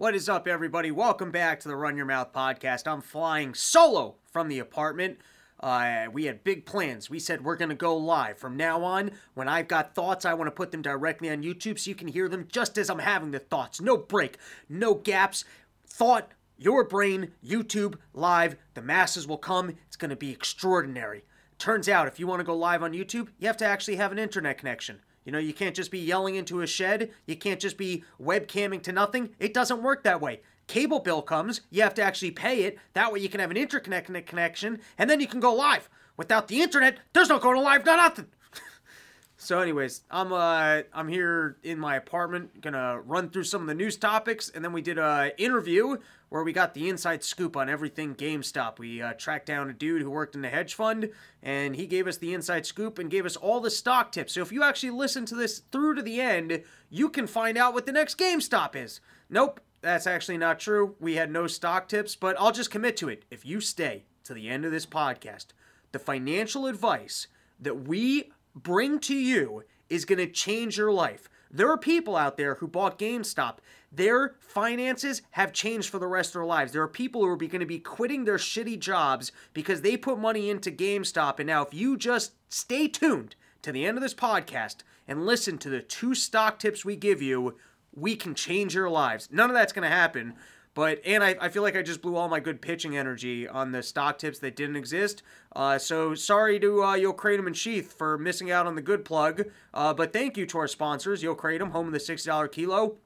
What is up, everybody? Welcome back to the Run Your Mouth podcast. I'm flying solo from the apartment. Uh, we had big plans. We said we're going to go live. From now on, when I've got thoughts, I want to put them directly on YouTube so you can hear them just as I'm having the thoughts. No break, no gaps. Thought, your brain, YouTube, live. The masses will come. It's going to be extraordinary. Turns out, if you want to go live on YouTube, you have to actually have an internet connection. You know, you can't just be yelling into a shed. You can't just be webcamming to nothing. It doesn't work that way. Cable bill comes, you have to actually pay it. That way you can have an internet connection, and then you can go live. Without the internet, there's no going live, no nothing. so, anyways, I'm uh I'm here in my apartment, gonna run through some of the news topics, and then we did a interview where we got the inside scoop on everything GameStop. We uh, tracked down a dude who worked in the hedge fund, and he gave us the inside scoop and gave us all the stock tips. So if you actually listen to this through to the end, you can find out what the next GameStop is. Nope, that's actually not true. We had no stock tips, but I'll just commit to it. If you stay to the end of this podcast, the financial advice that we bring to you is going to change your life. There are people out there who bought GameStop. Their finances have changed for the rest of their lives. There are people who are going to be quitting their shitty jobs because they put money into GameStop. And now, if you just stay tuned to the end of this podcast and listen to the two stock tips we give you, we can change your lives. None of that's going to happen. But and I, I feel like I just blew all my good pitching energy on the stock tips that didn't exist. Uh, so sorry to uh, Yo Kratom and Sheath for missing out on the good plug. Uh, but thank you to our sponsors, Yo Kratom, home of the $60 kilo.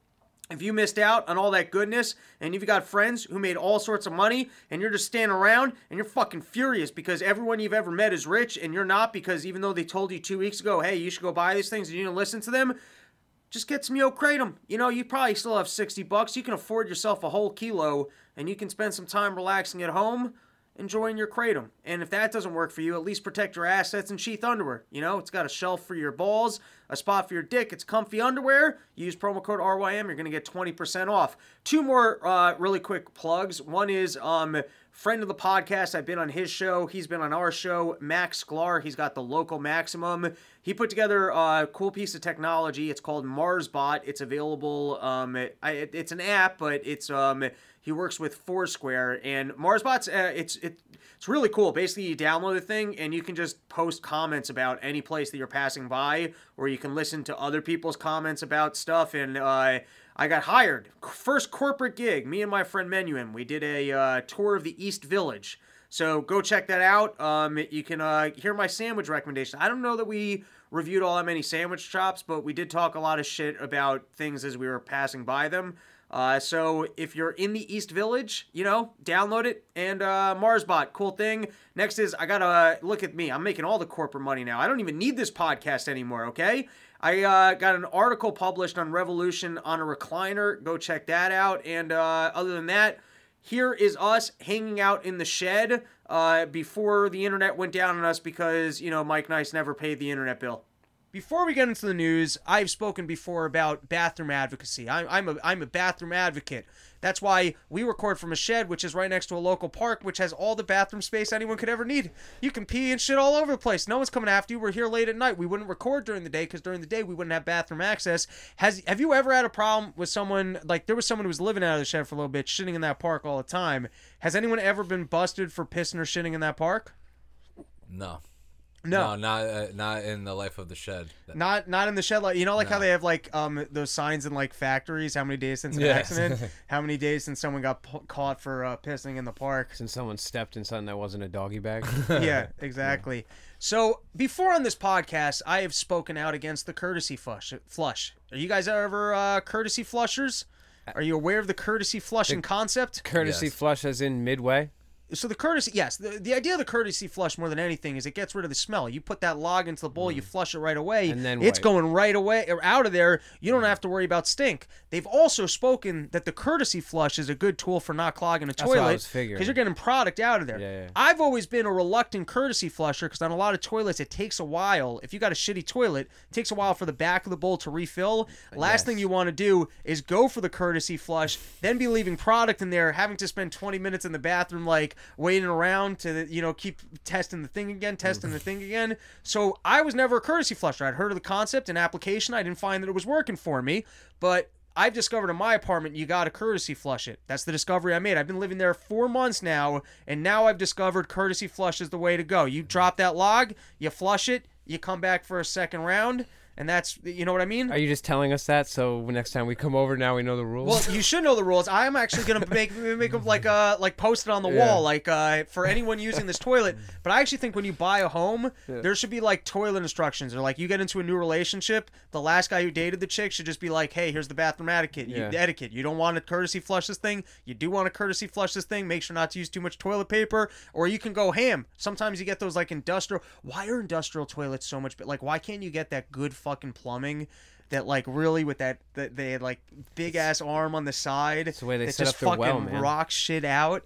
If you missed out on all that goodness and you've got friends who made all sorts of money and you're just standing around and you're fucking furious because everyone you've ever met is rich and you're not because even though they told you two weeks ago, hey, you should go buy these things and you didn't listen to them, just get some Yo Kratom. You know, you probably still have 60 bucks. You can afford yourself a whole kilo and you can spend some time relaxing at home enjoying your kratom. And if that doesn't work for you, at least protect your assets and sheath underwear. You know, it's got a shelf for your balls, a spot for your dick. It's comfy underwear. Use promo code RYM. You're going to get 20% off. Two more uh, really quick plugs. One is um, friend of the podcast. I've been on his show. He's been on our show. Max Sklar. He's got the local maximum. He put together a cool piece of technology. It's called MarsBot. It's available. Um, it, it's an app, but it's um, he works with Foursquare and MarsBot's. Uh, it's it, it's really cool. Basically, you download the thing and you can just post comments about any place that you're passing by, or you can listen to other people's comments about stuff. And uh, I got hired. First corporate gig. Me and my friend Menuhin. We did a uh, tour of the East Village. So go check that out. Um, you can uh, hear my sandwich recommendation. I don't know that we reviewed all that many sandwich shops, but we did talk a lot of shit about things as we were passing by them. Uh, so if you're in the East Village, you know, download it and uh, Marsbot, cool thing. Next is I gotta look at me. I'm making all the corporate money now. I don't even need this podcast anymore. Okay. I uh, got an article published on Revolution on a recliner. Go check that out. And uh, other than that, here is us hanging out in the shed uh, before the internet went down on us because you know Mike Nice never paid the internet bill. Before we get into the news, I've spoken before about bathroom advocacy. I'm, I'm, a, I'm a bathroom advocate. That's why we record from a shed, which is right next to a local park, which has all the bathroom space anyone could ever need. You can pee and shit all over the place. No one's coming after you. We're here late at night. We wouldn't record during the day because during the day we wouldn't have bathroom access. Has Have you ever had a problem with someone, like there was someone who was living out of the shed for a little bit, shitting in that park all the time. Has anyone ever been busted for pissing or shitting in that park? No. No, no not uh, not in the life of the shed. Not not in the shed. Like you know, like No. how they have like um those signs in like factories. How many days since an Yes. accident? how many days since someone got pu- caught for uh, pissing in the park? Since someone stepped in something that wasn't a doggy bag. yeah, exactly. So before on this podcast, I have spoken out against the courtesy flush. Flush. Are you guys ever uh, courtesy flushers? Are you aware of the courtesy flushing concept? Courtesy Yes. flush as in midway. So the courtesy yes the, the idea of the courtesy flush more than anything is it gets rid of the smell. You put that log into the bowl you flush it right away. Mm. And then it's wipe. going right away or out of there. You don't have to worry about stink. They've also spoken that the courtesy flush is a good tool for not clogging a That's what I toilet because you're getting product out of there. Yeah, yeah. i've always been a reluctant courtesy flusher because on a lot of toilets it takes a while. If you got a shitty toilet it takes a while for the back of the bowl to refill. Last Yes. thing you want to do is go for the courtesy flush then be leaving product in there having to spend 20 minutes in the bathroom like waiting around to you know keep testing the thing again testing the mm. thing again so i was never a courtesy flusher i'd heard of the concept and application i didn't find that it was working for me but I've discovered in my apartment you got to courtesy flush it. That's the discovery I made. I've been living there four months now, and now I've discovered courtesy flush is the way to go. You drop that log, you flush it, you come back for a second round, and that's you know what I mean. Are you just telling us that so next time we come over, now we know the rules? Well, you should know the rules. I am actually gonna make make them like uh like post it on the Yeah. wall like uh for anyone using this toilet. But I actually think when you buy a home, there should be like toilet instructions or like you get into a new relationship, the last guy who dated the chick should just be like, hey, here's the bathroom etiquette. You, Yeah. etiquette. You don't want to courtesy flush this thing. You do want to courtesy flush this thing. Make sure not to use too much toilet paper, or you can go ham. Sometimes you get those like industrial. Why are industrial toilets so much? But Like, why can't you get that good fucking plumbing? That like really with that that they had like big ass arm on the side. It's the way they that set just up their fucking well, man. rocks shit out.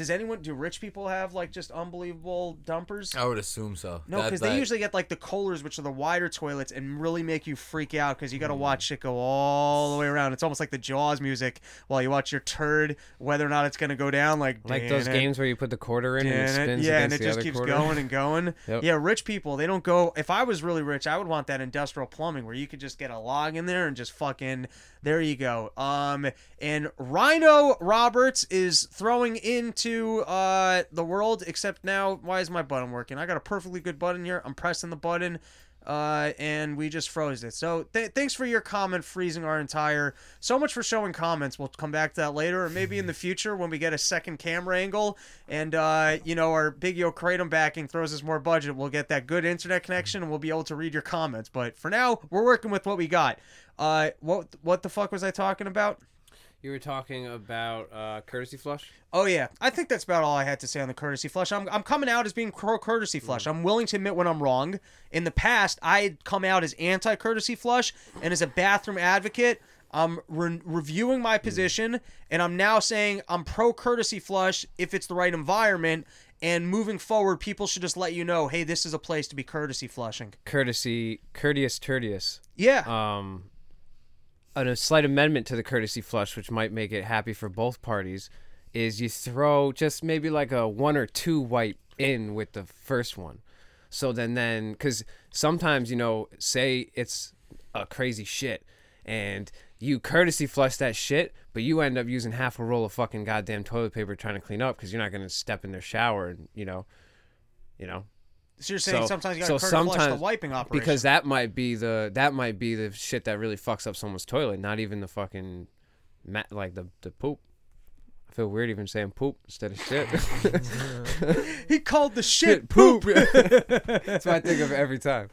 Does anyone do rich people have like just unbelievable dumpers? I would assume so. No, because they that- usually get like the Kohlers, which are the wider toilets, and really make you freak out because you Mm. got to watch it go all the way around. It's almost like the Jaws music while you watch your turd, whether or not it's gonna go down. Like like those it, games where you put the quarter in and it spins yeah, and it the just keeps quarter. going and going. Yep. Yeah, rich people they don't go. If I was really rich, I would want that industrial plumbing where you could just get a log in there and just fucking. There you go. Um, and Rhino Roberts is throwing into uh the world. Except now, why is my button working? I got a perfectly good button here. I'm pressing the button. Uh, and we just froze it. So th- thanks for your comment, freezing our entire. So much for showing comments. We'll come back to that later, or maybe in the future when we get a second camera angle, and uh, you know our big Yo Kratom backing throws us more budget. We'll get that good internet connection, and we'll be able to read your comments. But for now, we're working with what we got. Uh, what what the fuck was I talking about? You were talking about uh, courtesy flush. Oh yeah, I think that's about all I had to say on the courtesy flush. I'm I'm coming out as being pro courtesy flush. I'm willing to admit when I'm wrong. In the past, I had come out as anti courtesy flush, and as a bathroom advocate, I'm re- reviewing my position, and I'm now saying I'm pro courtesy flush if it's the right environment. And moving forward, people should just let you know, hey, this is a place to be courtesy flushing. Courtesy, courteous, courteous. Yeah. Um, a slight amendment to the courtesy flush, which might make it happy for both parties, is you throw just maybe like a one or two wipe in with the first one. So then, then, because sometimes you know, say it's a crazy shit, and you courtesy flush that shit, but you end up using half a roll of fucking goddamn toilet paper trying to clean up because you're not gonna step in their shower and you know, you know, so you're saying so- sometimes you got to courtesy flush the wiping operation. because that might be the that might be the shit that really fucks up someone's toilet not even the fucking ma- like the the poop i feel weird even saying poop instead of shit he called the shit poop. that's what i think of every time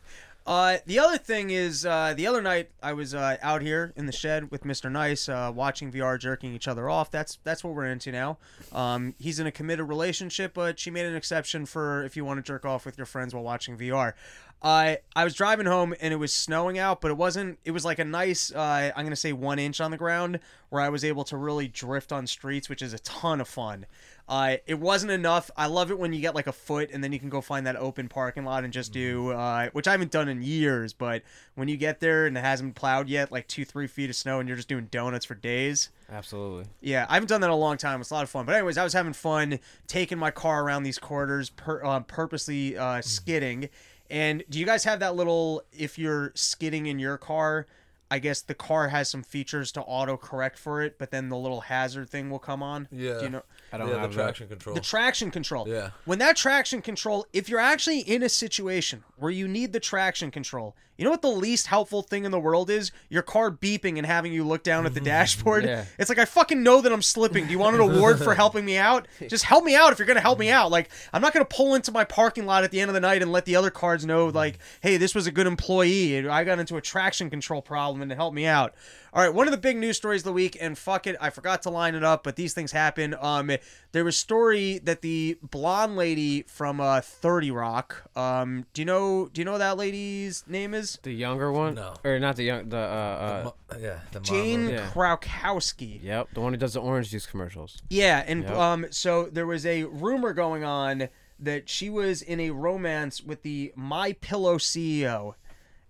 Uh, the other thing is, uh, the other night I was uh, out here in the shed with Mr. Nice, uh, watching VR jerking each other off. That's that's what we're into now. Um, he's in a committed relationship, but she made an exception for if you want to jerk off with your friends while watching VR. I I was driving home and it was snowing out, but it wasn't. It was like a nice, uh, I'm gonna say one inch on the ground, where I was able to really drift on streets, which is a ton of fun. Uh, it wasn't enough. I love it when you get like a foot and then you can go find that open parking lot and just do, uh, which I haven't done in years. But when you get there and it hasn't plowed yet, like two, three feet of snow, and you're just doing donuts for days. absolutely Yeah, I haven't done that in a long time. It's a lot of fun. But anyways, I was having fun taking my car around these corridors, per, uh, purposely uh, skidding. And do you guys have that little? If you're skidding in your car, I guess the car has some features to auto correct for it, but then the little hazard thing will come on. Yeah. Do you know? I don't yeah, have the that. traction control. The traction control. Yeah. When that traction control, if you're actually in a situation where you need the traction control, you know what the least helpful thing in the world is? Your car beeping and having you look down at the dashboard. Yeah. It's like I fucking know that I'm slipping. Do you want an award for helping me out? Just help me out if you're gonna help me out. Like I'm not gonna pull into my parking lot at the end of the night and let the other cars know like, hey, this was a good employee. I got into a traction control problem and to help me out. All right, one of the big news stories of the week, and fuck it, I forgot to line it up, but these things happen. Um, there was a story that the blonde lady from uh 30 Rock. Um, do you know? Do you know that lady's name is? The younger one No. or not the young the uh, uh Mo- yeah, the Jane mom. Yeah. Krakowski. yep the one who does the orange juice commercials Yeah, and Yep. um, so there was a rumor going on that she was in a romance with the My Pillow CEO,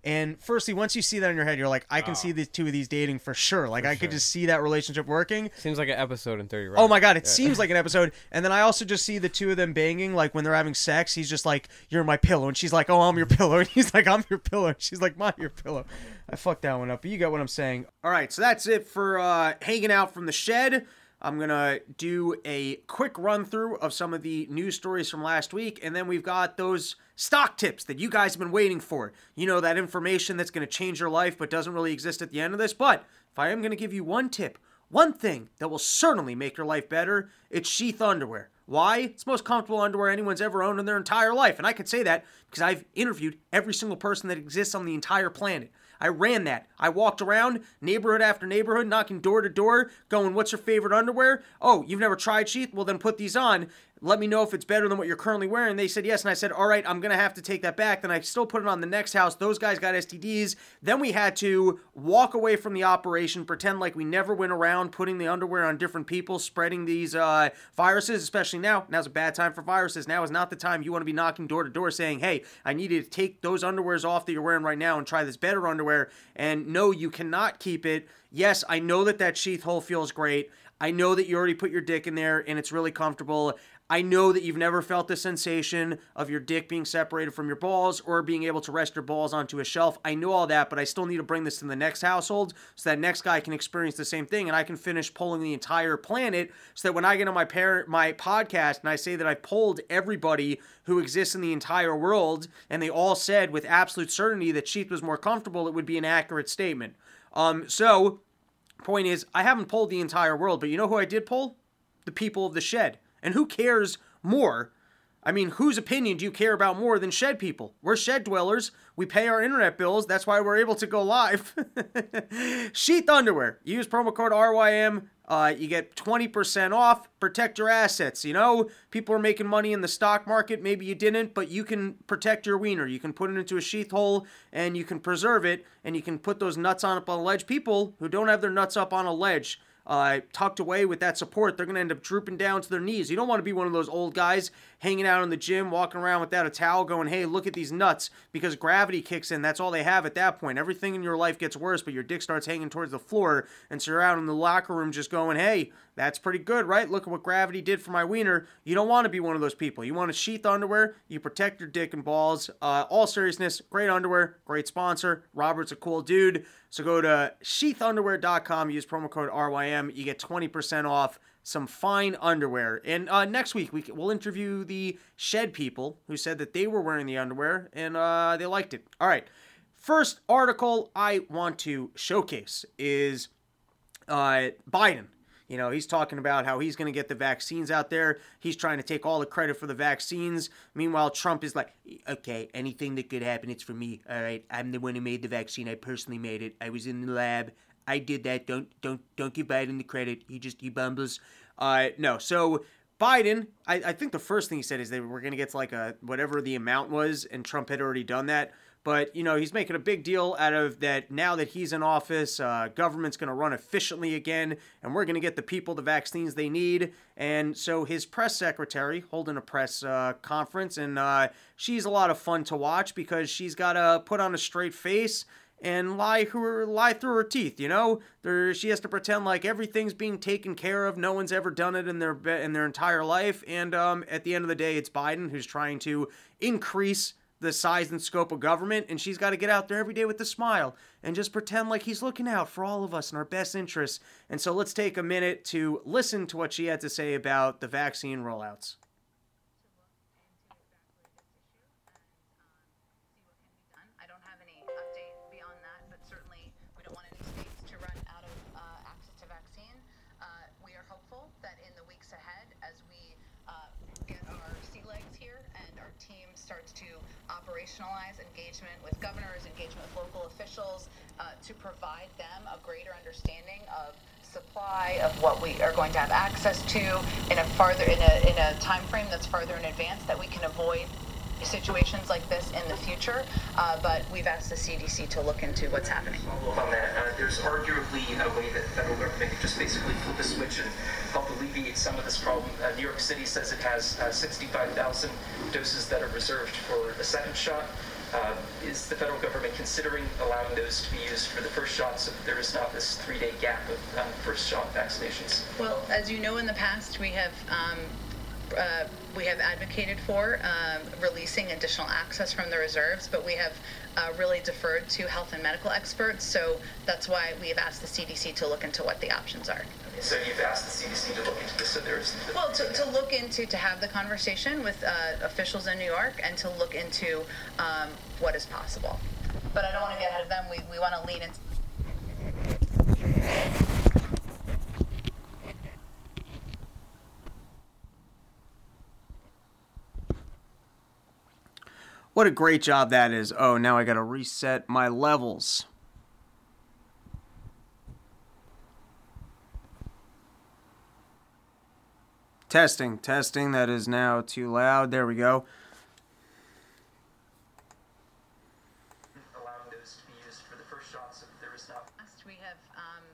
And firstly, once you see that in your head, you're like, I can see the two of these dating for sure. Like I could just see that relationship working. Seems like an episode in Thirty Rock. Oh my god, it seems like an episode. And then I also just see the two of them banging, like when they're having sex. He's just like, "You're my pillow," and she's like, "Oh, I'm your pillow," and he's like, "I'm your pillow," and she's like, "My your pillow." I fucked that one up, but you got what I'm saying. All right, so that's it for uh, hanging out from the shed. I'm gonna do a quick run through of some of the news stories from last week, and then we've got those stock tips that you guys have been waiting for. You know that information that's gonna change your life, but doesn't really exist at the end of this. But if I am gonna give you one tip, one thing that will certainly make your life better, it's sheath underwear. Why? It's the most comfortable underwear anyone's ever owned in their entire life. And I can say that because I've interviewed every single person that exists on the entire planet. I ran that. I walked around neighborhood after neighborhood, knocking door to door, going, What's your favorite underwear? Oh, you've never tried sheath? Well, then put these on. Let me know if it's better than what you're currently wearing. They said yes. And I said, All right, I'm going to have to take that back. Then I still put it on the next house. Those guys got STDs. Then we had to walk away from the operation, pretend like we never went around putting the underwear on different people, spreading these uh, viruses, especially now. Now's a bad time for viruses. Now is not the time you want to be knocking door to door saying, Hey, I need you to take those underwears off that you're wearing right now and try this better underwear. And no, you cannot keep it. Yes, I know that that sheath hole feels great. I know that you already put your dick in there and it's really comfortable. I know that you've never felt the sensation of your dick being separated from your balls or being able to rest your balls onto a shelf. I know all that, but I still need to bring this to the next household so that next guy can experience the same thing and I can finish polling the entire planet so that when I get on my parent my podcast and I say that I polled everybody who exists in the entire world and they all said with absolute certainty that sheath was more comfortable, it would be an accurate statement. Um, so point is, I haven't polled the entire world, but you know who I did poll? The people of the shed. And who cares more? I mean, whose opinion do you care about more than shed people? We're shed dwellers. We pay our internet bills. That's why we're able to go live. Sheath underwear. Use promo code RYM. Uh, you get 20% off. Protect your assets. You know, people are making money in the stock market. Maybe you didn't, but you can protect your wiener. You can put it into a sheath hole and you can preserve it and you can put those nuts on up on a ledge. People who don't have their nuts up on a ledge uh, tucked away with that support, they're going to end up drooping down to their knees. You don't want to be one of those old guys hanging out in the gym, walking around without a towel, going, hey, look at these nuts, because gravity kicks in. That's all they have at that point. Everything in your life gets worse, but your dick starts hanging towards the floor, and so you're out in the locker room just going, hey, that's pretty good, right? Look at what gravity did for my wiener. You don't want to be one of those people. You want a sheath underwear. You protect your dick and balls. Uh, all seriousness, great underwear, great sponsor. Robert's a cool dude. So go to sheathunderwear.com, use promo code RYM. You get 20% off some fine underwear. And uh, next week, we, we'll interview the shed people who said that they were wearing the underwear and uh, they liked it. All right. First article I want to showcase is uh, Biden. You know, he's talking about how he's going to get the vaccines out there. He's trying to take all the credit for the vaccines. Meanwhile, Trump is like, okay, anything that could happen, it's for me. All right, I'm the one who made the vaccine. I personally made it. I was in the lab. I did that. Don't don't don't give Biden the credit. He just he bumbles. Uh, no. So Biden, I, I think the first thing he said is they were going to get to like a whatever the amount was, and Trump had already done that. But you know he's making a big deal out of that now that he's in office. Uh, government's going to run efficiently again, and we're going to get the people the vaccines they need. And so his press secretary holding a press uh, conference, and uh, she's a lot of fun to watch because she's got to put on a straight face and lie her lie through her teeth. You know, there she has to pretend like everything's being taken care of. No one's ever done it in their in their entire life. And um, at the end of the day, it's Biden who's trying to increase the size and scope of government, and she's got to get out there every day with a smile and just pretend like he's looking out for all of us and our best interests. And so let's take a minute to listen to what she had to say about the vaccine rollouts. Operationalize engagement with governors, engagement with local officials, uh, to provide them a greater understanding of supply of what we are going to have access to in a farther in a in a time frame that's farther in advance that we can avoid situations like this in the future, uh, but we've asked the CDC to look into what's happening. follow up on that. Uh, there's arguably a way that the federal government could just basically flip a switch and help alleviate some of this problem. Uh, New York City says it has uh, 65,000 doses that are reserved for the second shot. Uh, is the federal government considering allowing those to be used for the first shot so that there is not this three-day gap of uh, first shot vaccinations? Well, as you know, in the past, we have um, uh, we have advocated for um, releasing additional access from the reserves, but we have uh, really deferred to health and medical experts. So that's why we have asked the CDC to look into what the options are. So you've asked the CDC to look into this, so there's... Well, to, to look into, to have the conversation with uh, officials in New York and to look into um, what is possible. But I don't want to get ahead of them. We, we want to lean into. What a great job that is. Oh, now I got to reset my levels. Testing, testing. That is now too loud. There we go. allowing those to be used for the first shot so that there is not past, we have um,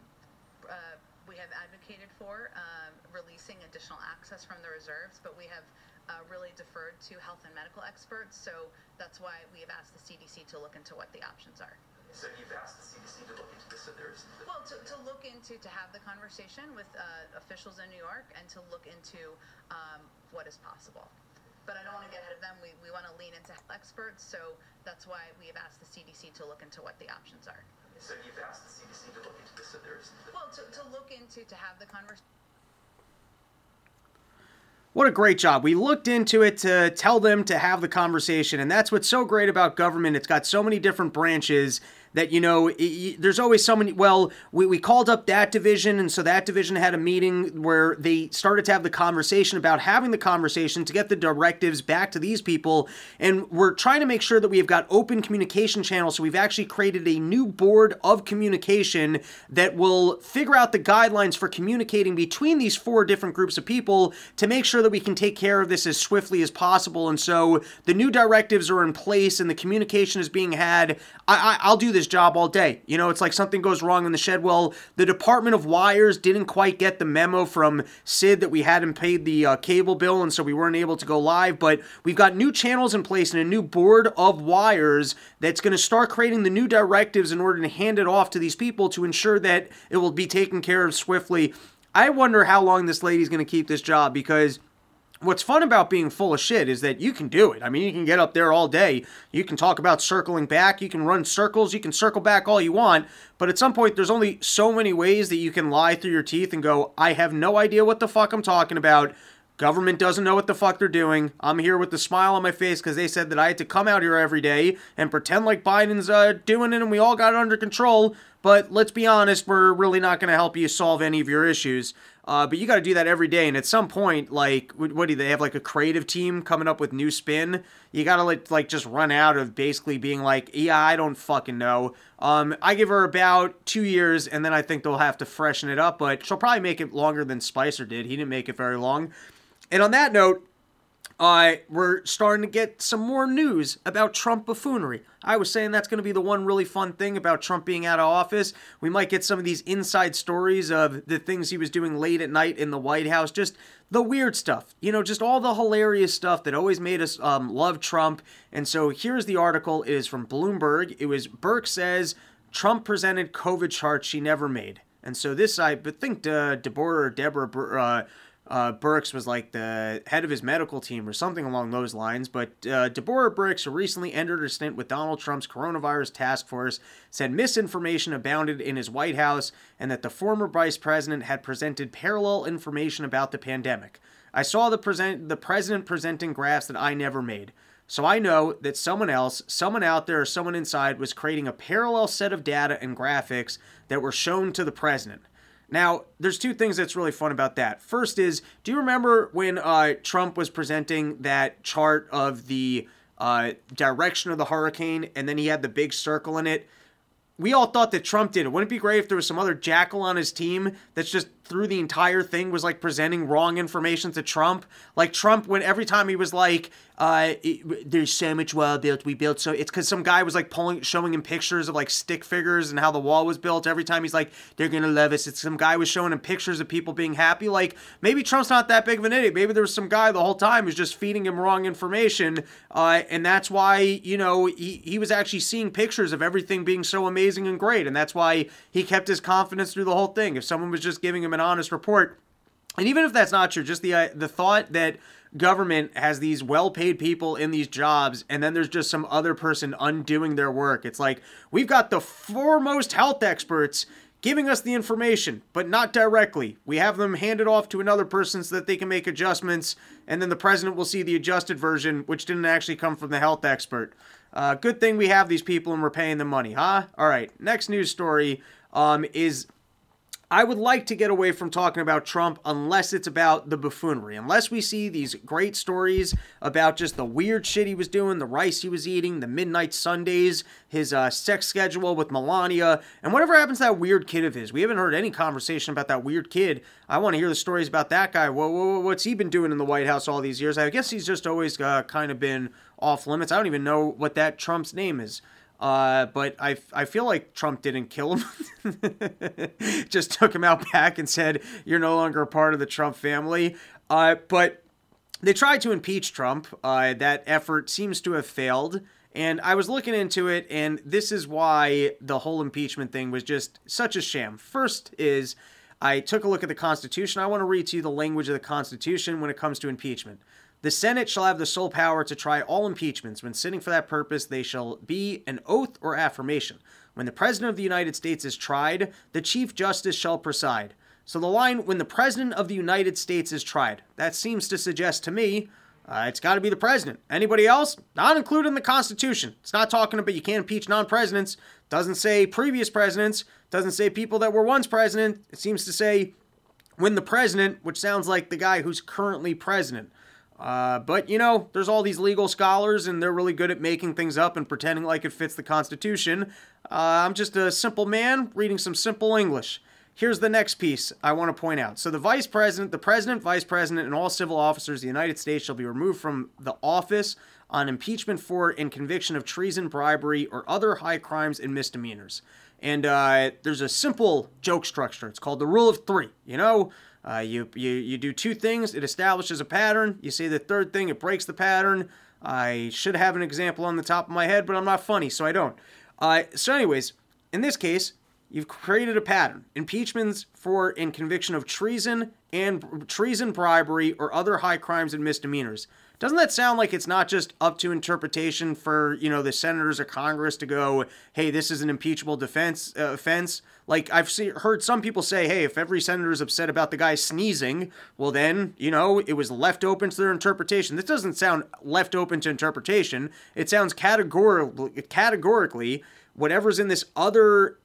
uh, we have advocated for um, releasing additional access from the reserves, but we have uh, really deferred to health and medical experts. So that's why we have asked the CDC to look into what the options are. So you've asked the CDC to look into this, so there's... Well, to, to look into, to have the conversation with uh, officials in New York and to look into um, what is possible. But I don't want to get ahead of them. We, we want to lean into experts. So that's why we have asked the CDC to look into what the options are. So you've asked the CDC to look into this, so there's... Well, to, to look into, to have the conversation. What a great job. We looked into it to tell them to have the conversation. And that's what's so great about government. It's got so many different branches that, you know, it, there's always so many. Well, we, we called up that division. And so that division had a meeting where they started to have the conversation about having the conversation to get the directives back to these people. And we're trying to make sure that we have got open communication channels. So we've actually created a new board of communication that will figure out the guidelines for communicating between these four different groups of people to make sure that we can take care of this as swiftly as possible. And so the new directives are in place and the communication is being had. I, I, I'll do this job all day. You know, it's like something goes wrong in the shed. Well, the Department of Wires didn't quite get the memo from Sid that we hadn't paid the uh, cable bill, and so we weren't able to go live. But we've got new channels in place and a new board of wires that's going to start creating the new directives in order to hand it off to these people to ensure that it will be taken care of swiftly. I wonder how long this lady's going to keep this job because what's fun about being full of shit is that you can do it. I mean, you can get up there all day. You can talk about circling back. You can run circles. You can circle back all you want. But at some point, there's only so many ways that you can lie through your teeth and go, I have no idea what the fuck I'm talking about. Government doesn't know what the fuck they're doing. I'm here with the smile on my face because they said that I had to come out here every day and pretend like Biden's uh, doing it and we all got it under control. But let's be honest, we're really not going to help you solve any of your issues. Uh, but you got to do that every day. And at some point, like, what do they have? Like a creative team coming up with new spin. You got to like, like just run out of basically being like, yeah, I don't fucking know. Um, I give her about two years, and then I think they'll have to freshen it up. But she'll probably make it longer than Spicer did. He didn't make it very long. And on that note, uh, we're starting to get some more news about Trump buffoonery. I was saying that's going to be the one really fun thing about Trump being out of office. We might get some of these inside stories of the things he was doing late at night in the White House, just the weird stuff, you know, just all the hilarious stuff that always made us um, love Trump. And so here's the article. It is from Bloomberg. It was Birx says Trump presented COVID charts she never made. And so this, I think, uh, Deborah or Deborah. Uh, uh, Birx was like the head of his medical team or something along those lines. But uh, Deborah Birx, who recently entered her stint with Donald Trump's coronavirus task force, said misinformation abounded in his White House and that the former vice president had presented parallel information about the pandemic. I saw the present the president presenting graphs that I never made. So I know that someone else, someone out there, or someone inside was creating a parallel set of data and graphics that were shown to the president. Now, there's two things that's really fun about that. First is, do you remember when uh, Trump was presenting that chart of the uh, direction of the hurricane, and then he had the big circle in it? We all thought that Trump did. Wouldn't it be great if there was some other jackal on his team that's just through the entire thing was like presenting wrong information to Trump. Like Trump, when every time he was like, uh, it, "There's so much wall built, we built so," it's because some guy was like pulling, showing him pictures of like stick figures and how the wall was built. Every time he's like, "They're gonna love us," it's some guy was showing him pictures of people being happy. Like maybe Trump's not that big of an idiot. Maybe there was some guy the whole time who's just feeding him wrong information, uh, and that's why you know he he was actually seeing pictures of everything being so amazing and great, and that's why he kept his confidence through the whole thing. If someone was just giving him an honest report, and even if that's not true, just the uh, the thought that government has these well-paid people in these jobs and then there's just some other person undoing their work. It's like we've got the foremost health experts giving us the information, but not directly. We have them handed off to another person so that they can make adjustments, and then the president will see the adjusted version, which didn't actually come from the health expert. Uh, good thing we have these people and we're paying them money, huh? All right, next news story um, is I would like to get away from talking about Trump unless it's about the buffoonery. Unless we see these great stories about just the weird shit he was doing, the rice he was eating, the midnight sundaes, his uh, sex schedule with Melania, and whatever happens to that weird kid of his. We haven't heard any conversation about that weird kid. I want to hear the stories about that guy. Well, what's he been doing in the White House all these years? I guess he's just always uh, kind of been off limits. I don't even know what that Trump's name is. Uh, but I, I feel like Trump didn't kill him. Just took him out back and said, You're no longer a part of the Trump family. Uh, but they tried to impeach Trump. Uh, that effort seems to have failed. And I was looking into it, and this is why the whole impeachment thing was just such a sham. First, is I took a look at the Constitution. I want to read to you the language of the Constitution when it comes to impeachment. The Senate shall have the sole power to try all impeachments. When sitting for that purpose, they shall be an oath or affirmation. When the President of the United States is tried, the Chief Justice shall preside. So the line, when the President of the United States is tried, that seems to suggest to me uh, it's got to be the President. Anybody else? Not included in the Constitution. It's not talking about you can't impeach non presidents. Doesn't say previous presidents. Doesn't say people that were once president. It seems to say when the President, which sounds like the guy who's currently president. Uh, but you know, there's all these legal scholars, and they're really good at making things up and pretending like it fits the Constitution. Uh, I'm just a simple man reading some simple English. Here's the next piece I want to point out. So, the vice president, the president, vice president, and all civil officers of the United States shall be removed from the office on impeachment for and conviction of treason, bribery, or other high crimes and misdemeanors. And uh, there's a simple joke structure. It's called the rule of three. You know, uh, you, you, you do two things, it establishes a pattern. You say the third thing, it breaks the pattern. I should have an example on the top of my head, but I'm not funny, so I don't. Uh, so, anyways, in this case, you've created a pattern. Impeachments for in conviction of treason and treason, bribery, or other high crimes and misdemeanors. Doesn't that sound like it's not just up to interpretation for you know the senators or Congress to go, hey, this is an impeachable defense uh, offense? Like I've see, heard some people say, hey, if every senator is upset about the guy sneezing, well then you know it was left open to their interpretation. This doesn't sound left open to interpretation. It sounds categorically, categorically, whatever's in this other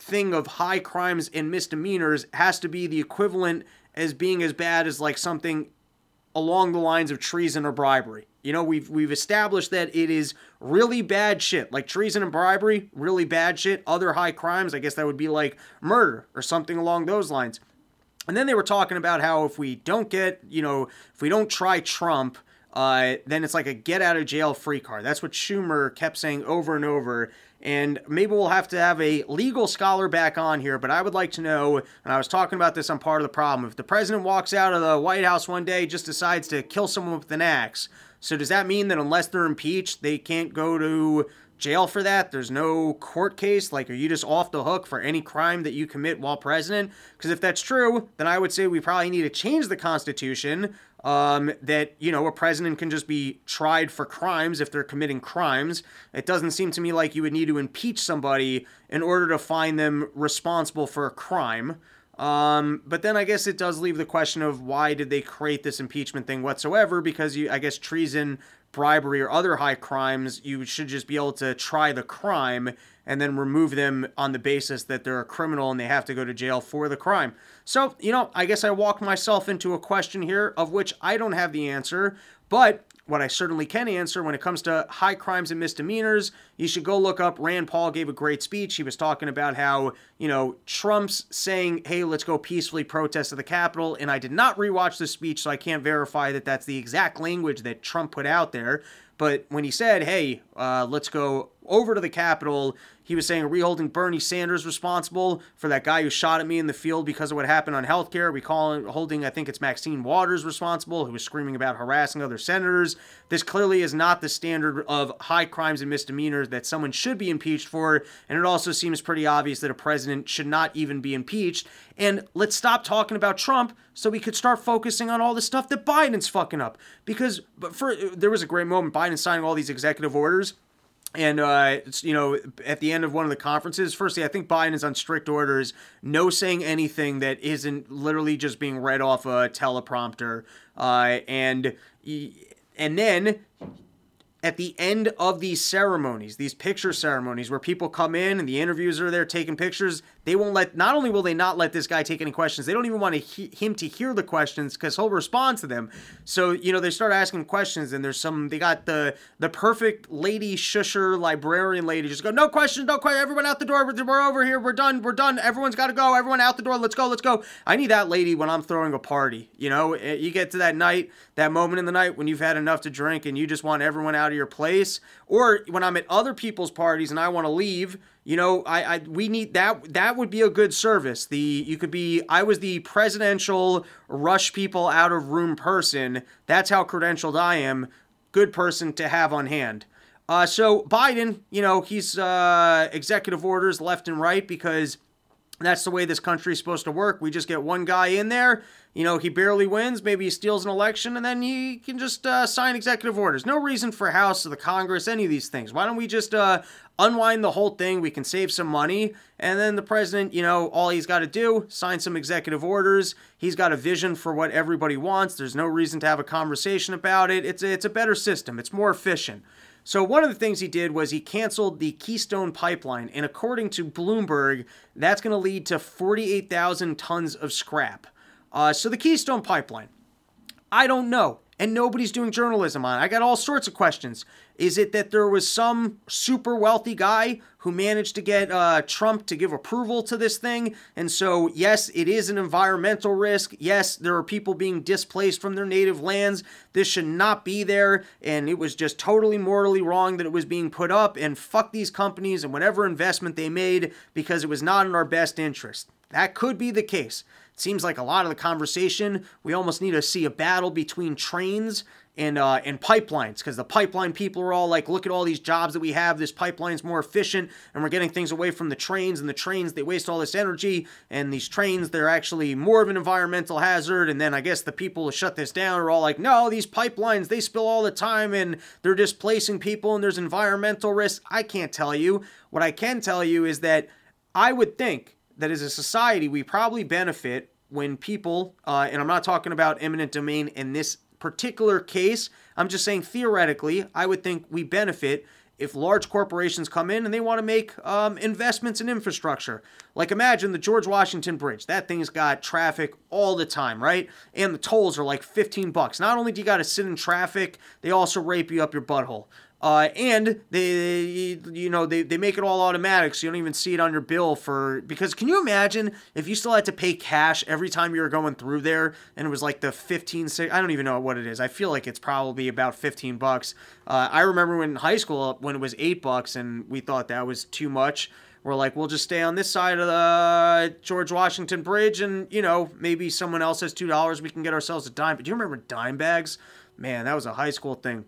thing of high crimes and misdemeanors has to be the equivalent as being as bad as like something along the lines of treason or bribery. You know, we've we've established that it is really bad shit, like treason and bribery, really bad shit. Other high crimes, I guess that would be like murder or something along those lines. And then they were talking about how if we don't get, you know, if we don't try Trump, uh, then it's like a get out of jail free card. That's what Schumer kept saying over and over. And maybe we'll have to have a legal scholar back on here, but I would like to know, and I was talking about this on part of the problem, if the president walks out of the White House one day, just decides to kill someone with an axe, so does that mean that unless they're impeached, they can't go to jail for that? There's no court case? Like, are you just off the hook for any crime that you commit while president? Because if that's true, then I would say we probably need to change the Constitution um, that, you know, a president can just be tried for crimes if they're committing crimes. It doesn't seem to me like you would need to impeach somebody in order to find them responsible for a crime. Um, but then I guess it does leave the question of why did they create this impeachment thing whatsoever? Because you, I guess treason, bribery, or other high crimes, you should just be able to try the crime and then remove them on the basis that they're a criminal and they have to go to jail for the crime. So, you know, I guess I walked myself into a question here of which I don't have the answer, but what I certainly can answer when it comes to high crimes and misdemeanors, you should go look up. Rand Paul gave a great speech. He was talking about how, you know, Trump's saying, hey, let's go peacefully protest at the Capitol. And I did not rewatch the speech, so I can't verify that that's the exact language that Trump put out there. But when he said, hey, uh, let's go over to the Capitol, he was saying, are we holding Bernie Sanders responsible for that guy who shot at me in the field because of what happened on healthcare? We call him holding, I think it's Maxine Waters responsible, who was screaming about harassing other senators. This clearly is not the standard of high crimes and misdemeanors that someone should be impeached for. And it also seems pretty obvious that a president should not even be impeached. And let's stop talking about Trump so we could start focusing on all the stuff that Biden's fucking up. Because for there was a great moment, Biden signing all these executive orders and uh, you know, at the end of one of the conferences, firstly, I think Biden is on strict orders, no saying anything that isn't literally just being read off a teleprompter, uh, and and then at the end of these ceremonies, these picture ceremonies where people come in and the interviews are there taking pictures, they won't let, not only will they not let this guy take any questions, they don't even want to he, him to hear the questions because he'll respond to them. So, you know, they start asking questions and there's some, they got the, the perfect lady shusher librarian lady just go, no questions, no questions, everyone out the door, we're, we're over here, we're done, we're done, everyone's got to go, everyone out the door, let's go, let's go. I need that lady when I'm throwing a party, you know, eh, you get to that night, that moment in the night when you've had enough to drink and you just want everyone out of your place, or when I'm at other people's parties and I want to leave, you know, I, I we need that that would be a good service. The you could be I was the presidential rush people out of room person. That's how credentialed I am. Good person to have on hand. Uh, so Biden, you know, he's uh, executive orders left and right because that's the way this country is supposed to work. We just get one guy in there you know, he barely wins, maybe he steals an election, and then he can just uh, sign executive orders. No reason for House or the Congress, any of these things. Why don't we just uh, unwind the whole thing? We can save some money, and then the president, you know, all he's got to do, sign some executive orders. He's got a vision for what everybody wants. There's no reason to have a conversation about it. It's a, it's a better system. It's more efficient. So one of the things he did was he canceled the Keystone pipeline, and according to Bloomberg, that's going to lead to 48,000 tons of scrap. Uh, so the Keystone Pipeline, I don't know. And nobody's doing journalism on it. I got all sorts of questions. Is it that there was some super wealthy guy who managed to get uh, Trump to give approval to this thing? And so, yes, it is an environmental risk. Yes, there are people being displaced from their native lands. This should not be there. And it was just totally morally wrong that it was being put up. And fuck these companies and whatever investment they made because it was not in our best interest. That could be the case seems like a lot of the conversation we almost need to see a battle between trains and uh, and pipelines because the pipeline people are all like, look at all these jobs that we have. This pipeline's more efficient, and we're getting things away from the trains. And the trains they waste all this energy, and these trains they're actually more of an environmental hazard. And then I guess the people who shut this down are all like, no, these pipelines they spill all the time, and they're displacing people, and there's environmental risk. I can't tell you. What I can tell you is that I would think that as a society we probably benefit when people, uh, and I'm not talking about eminent domain in this particular case, I'm just saying theoretically, I would think we benefit if large corporations come in and they want to make um, investments in infrastructure. Like imagine the George Washington Bridge. That thing's got traffic all the time, right? And the tolls are like 15 bucks. Not only do you got to sit in traffic, they also rape you up your butthole. Uh, and they, you know, they, they make it all automatic, so you don't even see it on your bill for because can you imagine if you still had to pay cash every time you were going through there and it was like the 15 I don't even know what it is. I feel like it's probably about 15 bucks. Uh, I remember when in high school when it was eight bucks and we thought that was too much. We're like, we'll just stay on this side of the George Washington Bridge, and you know, maybe someone else has two dollars. We can get ourselves a dime. But do you remember dime bags? Man, that was a high school thing.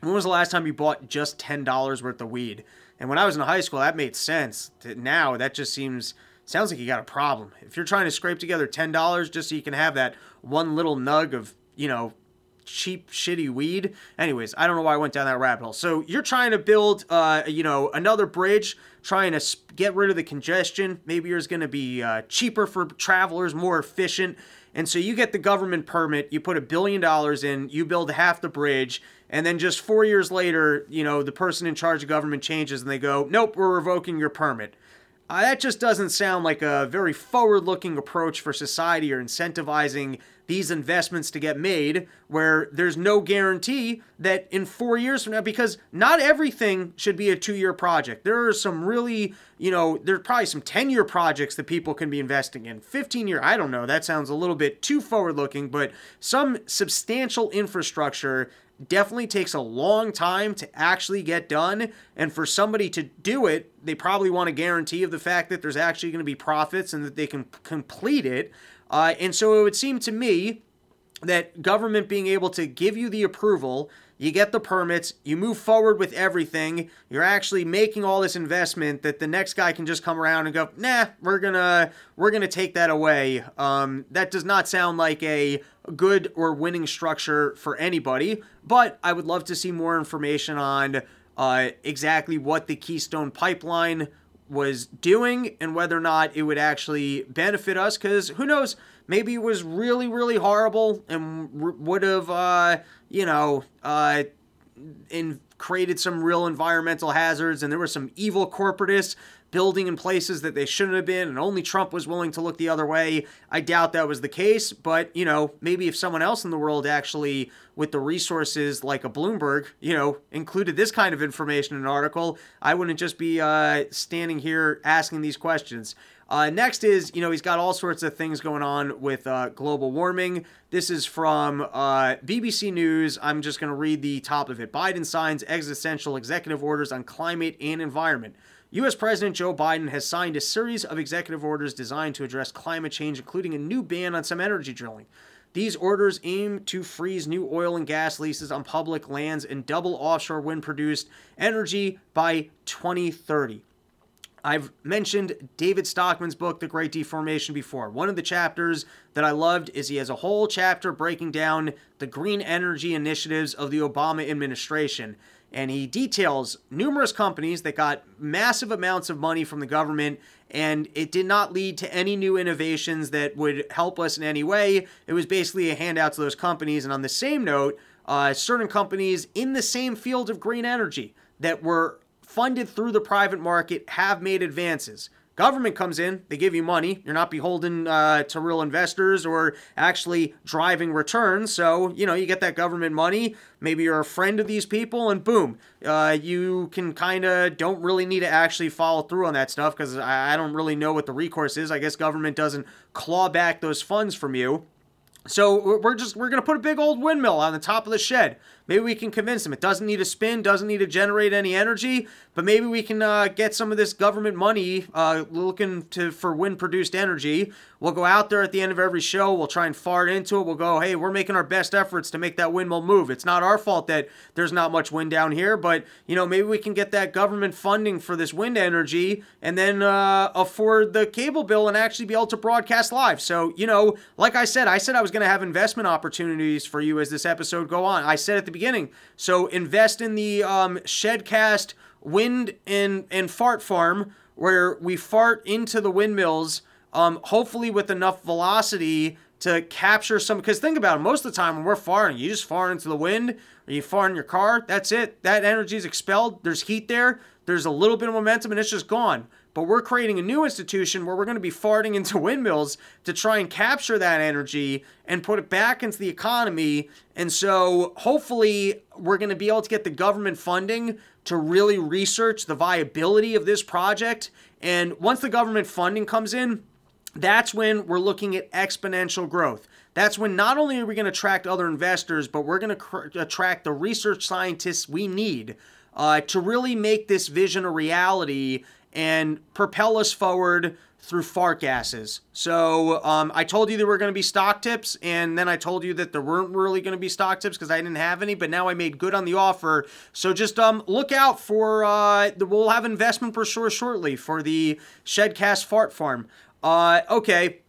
When was the last time you bought just ten dollars worth of weed? And when I was in high school, that made sense. Now that just seems sounds like you got a problem. If you're trying to scrape together ten dollars just so you can have that one little nug of you know cheap shitty weed. Anyways, I don't know why I went down that rabbit hole. So you're trying to build, uh, you know, another bridge, trying to get rid of the congestion. Maybe yours going to be uh, cheaper for travelers, more efficient. And so you get the government permit, you put a billion dollars in, you build half the bridge, and then just four years later, you know, the person in charge of government changes and they go, nope, we're revoking your permit. Uh, that just doesn't sound like a very forward looking approach for society or incentivizing these investments to get made where there's no guarantee that in four years from now, because not everything should be a two year project. There are some really, you know, there's probably some 10 year projects that people can be investing in. 15 year, I don't know, that sounds a little bit too forward looking, but some substantial infrastructure definitely takes a long time to actually get done. And for somebody to do it, they probably want a guarantee of the fact that there's actually going to be profits and that they can complete it. Uh, and so it would seem to me that government being able to give you the approval, you get the permits, you move forward with everything, you're actually making all this investment that the next guy can just come around and go, nah, we're gonna we're gonna take that away. Um, that does not sound like a good or winning structure for anybody. But I would love to see more information on uh, exactly what the Keystone Pipeline was doing and whether or not it would actually benefit us because who knows maybe it was really really horrible and would have uh, you know uh, in created some real environmental hazards and there were some evil corporatists building in places that they shouldn't have been and only Trump was willing to look the other way. I doubt that was the case, but you know, maybe if someone else in the world actually with the resources like a Bloomberg, you know, included this kind of information in an article, I wouldn't just be uh, standing here asking these questions. Uh, next is, you know, he's got all sorts of things going on with uh, global warming. This is from uh, BBC News. I'm just going to read the top of it. Biden signs existential executive orders on climate and environment. U.S. President Joe Biden has signed a series of executive orders designed to address climate change, including a new ban on some energy drilling. These orders aim to freeze new oil and gas leases on public lands and double offshore wind produced energy by 2030. I've mentioned David Stockman's book, The Great Deformation, before. One of the chapters that I loved is he has a whole chapter breaking down the green energy initiatives of the Obama administration. And he details numerous companies that got massive amounts of money from the government, and it did not lead to any new innovations that would help us in any way. It was basically a handout to those companies. And on the same note, uh, certain companies in the same field of green energy that were funded through the private market have made advances. Government comes in, they give you money. You're not beholden uh, to real investors or actually driving returns. So, you know, you get that government money. Maybe you're a friend of these people, and boom, uh, you can kind of don't really need to actually follow through on that stuff because I, I don't really know what the recourse is. I guess government doesn't claw back those funds from you. So we're just we're gonna put a big old windmill on the top of the shed. Maybe we can convince them it doesn't need to spin, doesn't need to generate any energy, but maybe we can uh, get some of this government money uh, looking to for wind produced energy. We'll go out there at the end of every show. We'll try and fart into it. We'll go, hey, we're making our best efforts to make that windmill move. It's not our fault that there's not much wind down here, but you know maybe we can get that government funding for this wind energy and then uh, afford the cable bill and actually be able to broadcast live. So you know, like I said, I said I was going to have investment opportunities for you as this episode go on. I said at the beginning. So invest in the um, Shedcast wind and and fart farm where we fart into the windmills. Um, hopefully with enough velocity to capture some. Because think about it, most of the time when we're farting, you just fart into the wind or you fart in your car. That's it. That energy is expelled. There's heat there. There's a little bit of momentum and it's just gone. But we're creating a new institution where we're going to be farting into windmills to try and capture that energy and put it back into the economy. And so hopefully we're going to be able to get the government funding to really research the viability of this project. And once the government funding comes in, that's when we're looking at exponential growth. That's when not only are we going to attract other investors, but we're going to cr- attract the research scientists we need uh, to really make this vision a reality and propel us forward through fart gases. So um, I told you there were going to be stock tips, and then I told you that there weren't really going to be stock tips because I didn't have any. But now I made good on the offer. So just um, look out for uh, the, we'll have investment for sure shortly for the Shedcast Fart Farm. Uh, okay.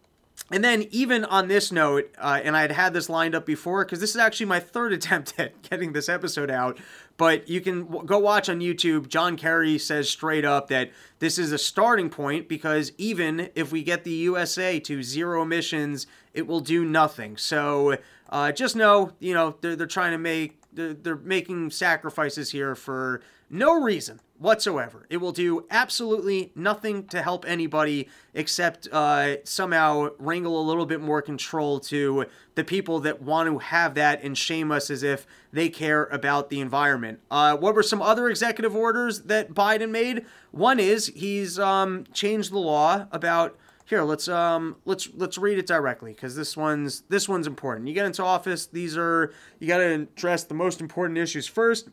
And then, even on this note, uh, and I had had this lined up before because this is actually my third attempt at getting this episode out. But you can w- go watch on YouTube. John Kerry says straight up that this is a starting point because even if we get the USA to zero emissions, it will do nothing. So uh, just know, you know, they're, they're trying to make they're, they're making sacrifices here for no reason whatsoever. It will do absolutely nothing to help anybody except uh, somehow wrangle a little bit more control to the people that want to have that and shame us as if they care about the environment. Uh, what were some other executive orders that Biden made? One is he's um, changed the law about here let's um let's let's read it directly because this one's this one's important you get into office these are you got to address the most important issues first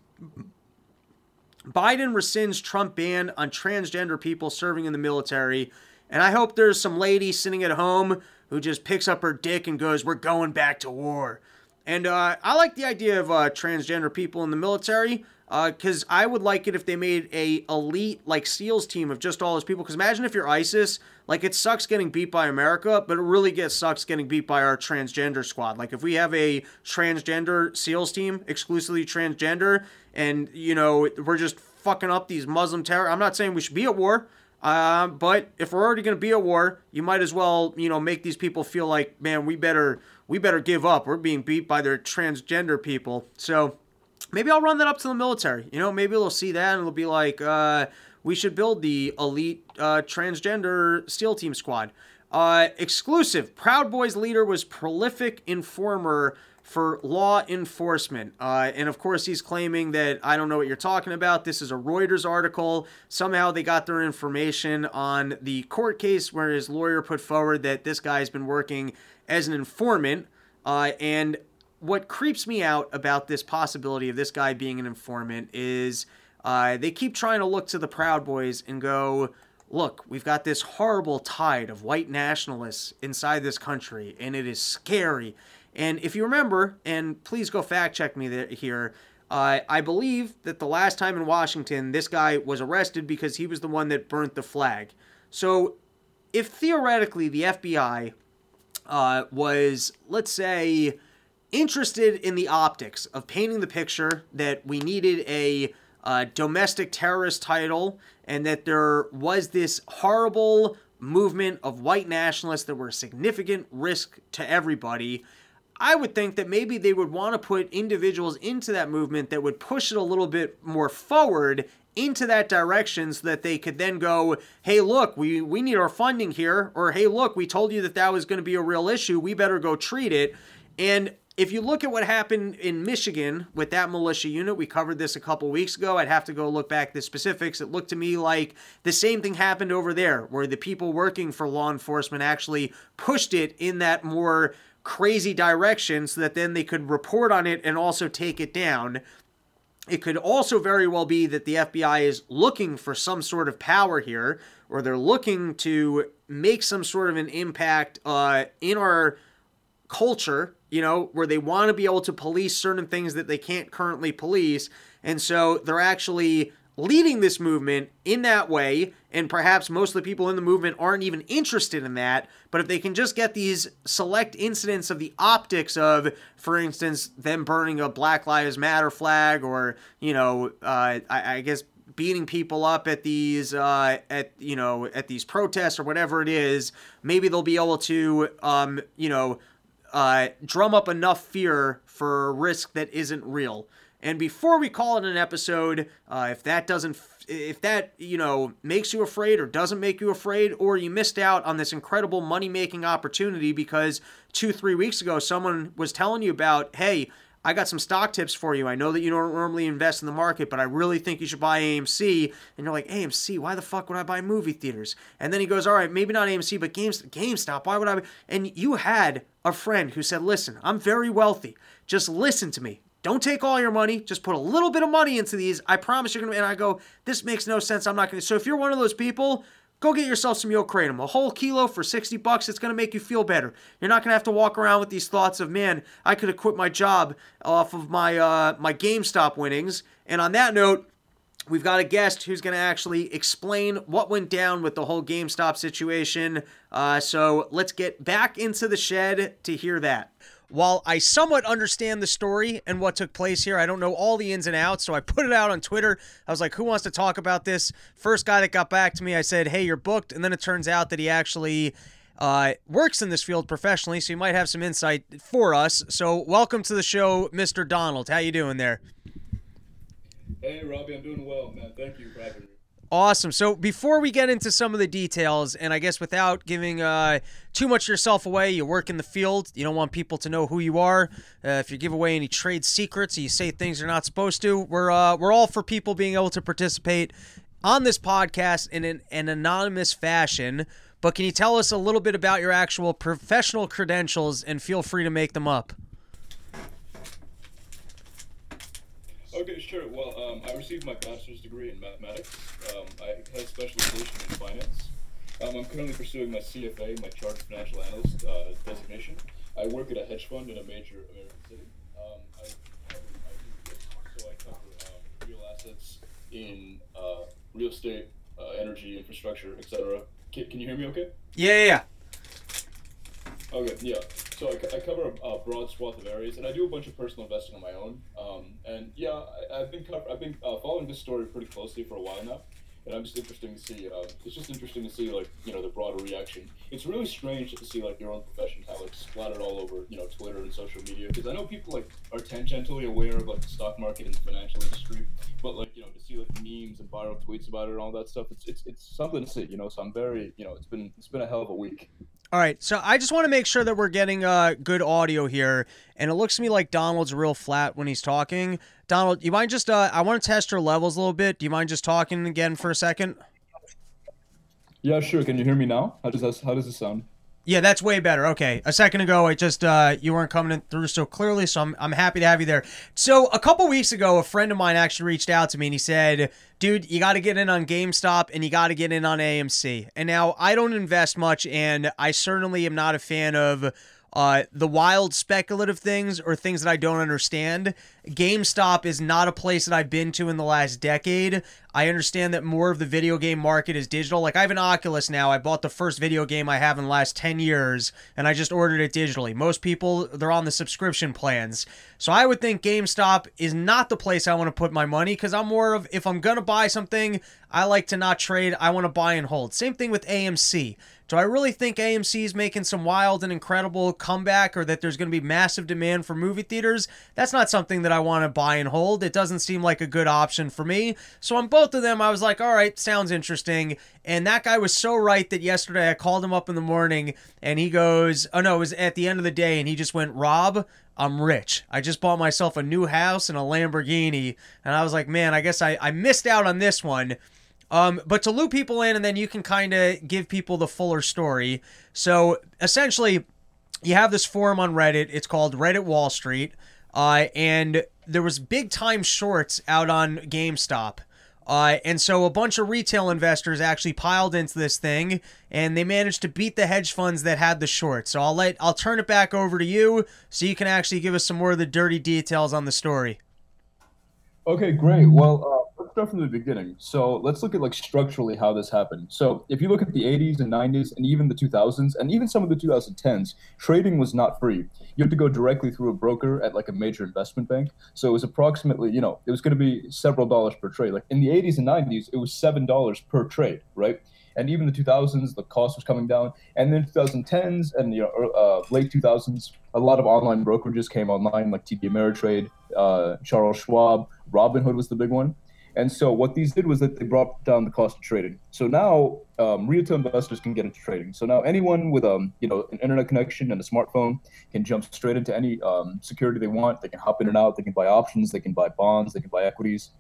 biden rescinds trump ban on transgender people serving in the military and i hope there's some lady sitting at home who just picks up her dick and goes we're going back to war and uh, i like the idea of uh, transgender people in the military because uh, I would like it if they made a elite like SEALs team of just all those people. Because imagine if you're ISIS, like it sucks getting beat by America, but it really gets sucks getting beat by our transgender squad. Like if we have a transgender SEALs team, exclusively transgender, and you know we're just fucking up these Muslim terror. I'm not saying we should be at war. Uh, but if we're already going to be at war, you might as well, you know, make these people feel like, man, we better, we better give up. We're being beat by their transgender people. So, maybe I'll run that up to the military. You know, maybe they'll see that and it'll be like, uh, we should build the elite uh, transgender SEAL team squad. Uh, exclusive. Proud Boys leader was prolific informer for law enforcement. Uh, and of course, he's claiming that I don't know what you're talking about. This is a Reuters article. Somehow they got their information on the court case where his lawyer put forward that this guy's been working as an informant. Uh, and what creeps me out about this possibility of this guy being an informant is uh, they keep trying to look to the Proud Boys and go, look, we've got this horrible tide of white nationalists inside this country, and it is scary. And if you remember, and please go fact check me here, uh, I believe that the last time in Washington, this guy was arrested because he was the one that burnt the flag. So, if theoretically the FBI uh, was, let's say, interested in the optics of painting the picture that we needed a uh, domestic terrorist title and that there was this horrible movement of white nationalists that were a significant risk to everybody. I would think that maybe they would want to put individuals into that movement that would push it a little bit more forward into that direction so that they could then go, hey, look, we, we need our funding here, or hey, look, we told you that that was going to be a real issue. We better go treat it. And if you look at what happened in Michigan with that militia unit, we covered this a couple weeks ago. I'd have to go look back the specifics. It looked to me like the same thing happened over there, where the people working for law enforcement actually pushed it in that more crazy direction so that then they could report on it and also take it down. It could also very well be that the FBI is looking for some sort of power here, or they're looking to make some sort of an impact uh, in our culture you know, where they want to be able to police certain things that they can't currently police. And so they're actually leading this movement in that way. And perhaps most of the people in the movement aren't even interested in that. But if they can just get these select incidents of the optics of, for instance, them burning a Black Lives Matter flag or, you know, uh, I, I guess beating people up at these uh, at you know at these protests or whatever it is maybe they'll be able to um, you know uh, drum up enough fear for a risk that isn't real. And before we call it an episode, uh, if that doesn't, if that you know makes you afraid or doesn't make you afraid, or you missed out on this incredible money making opportunity because two three weeks ago someone was telling you about, hey, I got some stock tips for you. I know that you don't normally invest in the market, but I really think you should buy AMC. And you're like, AMC? Why the fuck would I buy movie theaters? And then he goes, all right, maybe not AMC, but Games, GameStop. Why would I? And you had a friend who said, listen, I'm very wealthy. Just listen to me. Don't take all your money. Just put a little bit of money into these. I promise you're gonna. And I go, this makes no sense. I'm not gonna. So if you're one of those people Go get yourself some yolk kratom. A whole kilo for 60 bucks. It's going to make you feel better. You're not going to have to walk around with these thoughts of, man, I could have quit my job off of my uh, my GameStop winnings. And on that note, we've got a guest who's going to actually explain what went down with the whole GameStop situation. Uh, so let's get back into the shed to hear that. While I somewhat understand the story and what took place here, I don't know all the ins and outs. So I put it out on Twitter. I was like, who wants to talk about this? First guy that got back to me, I said, hey, you're booked. And then it turns out that he actually uh, works in this field professionally, so you might have some insight for us. So, welcome to the show, Mr. Donald. How you doing there? Hey, Robbie, I'm doing well, man. Thank you for having me. Awesome. So before we get into some of the details, and I guess without giving uh, too much yourself away, you work in the field. You don't want people to know who you are. Uh, if you give away any trade secrets, or you say things you're not supposed to. We're uh, we're all for people being able to participate on this podcast in an, an anonymous fashion. But can you tell us a little bit about your actual professional credentials, and feel free to make them up. Okay, sure. Well, um, I received my bachelor's degree in mathematics. Um, I had a specialization in finance. Um, I'm currently pursuing my CFA, my Chartered Financial Analyst uh, designation. I work at a hedge fund in a major American city. Um, I cover, I do so I cover um, real assets in uh, real estate, uh, energy, infrastructure, etc. Can, can you hear me okay? Yeah, yeah, yeah. Okay, yeah. So I, I cover a, a broad swath of areas, and I do a bunch of personal investing on my own. Um, and yeah, I, I've been cover- I've been uh, following this story pretty closely for a while now, and I'm just interesting to see. Uh, it's just interesting to see like you know the broader reaction. It's really strange to see like your own profession kind of like splattered all over you know Twitter and social media because I know people like are tangentially aware of like the stock market and the financial industry, but like you know to see like memes and viral tweets about it and all that stuff, it's it's, it's something to see. You know, so I'm very you know it's been it's been a hell of a week. All right, so I just want to make sure that we're getting uh, good audio here, and it looks to me like Donald's real flat when he's talking. Donald, you mind just? Uh, I want to test your levels a little bit. Do you mind just talking again for a second? Yeah, sure. Can you hear me now? How does that how does this sound? Yeah, that's way better. Okay, a second ago, I just uh, you weren't coming in through so clearly, so I'm I'm happy to have you there. So a couple weeks ago, a friend of mine actually reached out to me and he said, "Dude, you got to get in on GameStop and you got to get in on AMC." And now I don't invest much, and I certainly am not a fan of uh, the wild speculative things or things that I don't understand. GameStop is not a place that I've been to in the last decade. I understand that more of the video game market is digital. Like I have an Oculus now. I bought the first video game I have in the last 10 years and I just ordered it digitally. Most people they're on the subscription plans. So I would think GameStop is not the place I want to put my money cuz I'm more of if I'm going to buy something, I like to not trade. I want to buy and hold. Same thing with AMC. Do I really think AMC is making some wild and incredible comeback or that there's going to be massive demand for movie theaters? That's not something that I want to buy and hold. It doesn't seem like a good option for me. So on both of them, I was like, all right, sounds interesting. And that guy was so right that yesterday I called him up in the morning and he goes, oh no, it was at the end of the day and he just went, Rob, I'm rich. I just bought myself a new house and a Lamborghini. And I was like, man, I guess I, I missed out on this one. Um, but to loop people in, and then you can kind of give people the fuller story. So essentially, you have this forum on Reddit. It's called Reddit Wall Street, uh, and there was big time shorts out on GameStop. Uh, and so a bunch of retail investors actually piled into this thing, and they managed to beat the hedge funds that had the short. So I'll let I'll turn it back over to you, so you can actually give us some more of the dirty details on the story. Okay, great. Well, uh, start from the beginning. So let's look at like structurally how this happened. So if you look at the 80s and 90s and even the 2000s and even some of the 2010s, trading was not free. You had to go directly through a broker at like a major investment bank. So it was approximately, you know, it was going to be several dollars per trade. Like in the 80s and 90s, it was seven dollars per trade, right? And even the 2000s, the cost was coming down. And then 2010s and you know uh, late 2000s, a lot of online brokerages came online, like TD Ameritrade, uh, Charles Schwab, Robinhood was the big one. And so what these did was that they brought down the cost of trading. So now um, retail investors can get into trading. So now anyone with um, you know an internet connection and a smartphone can jump straight into any um, security they want. They can hop in and out. They can buy options. They can buy bonds. They can buy equities.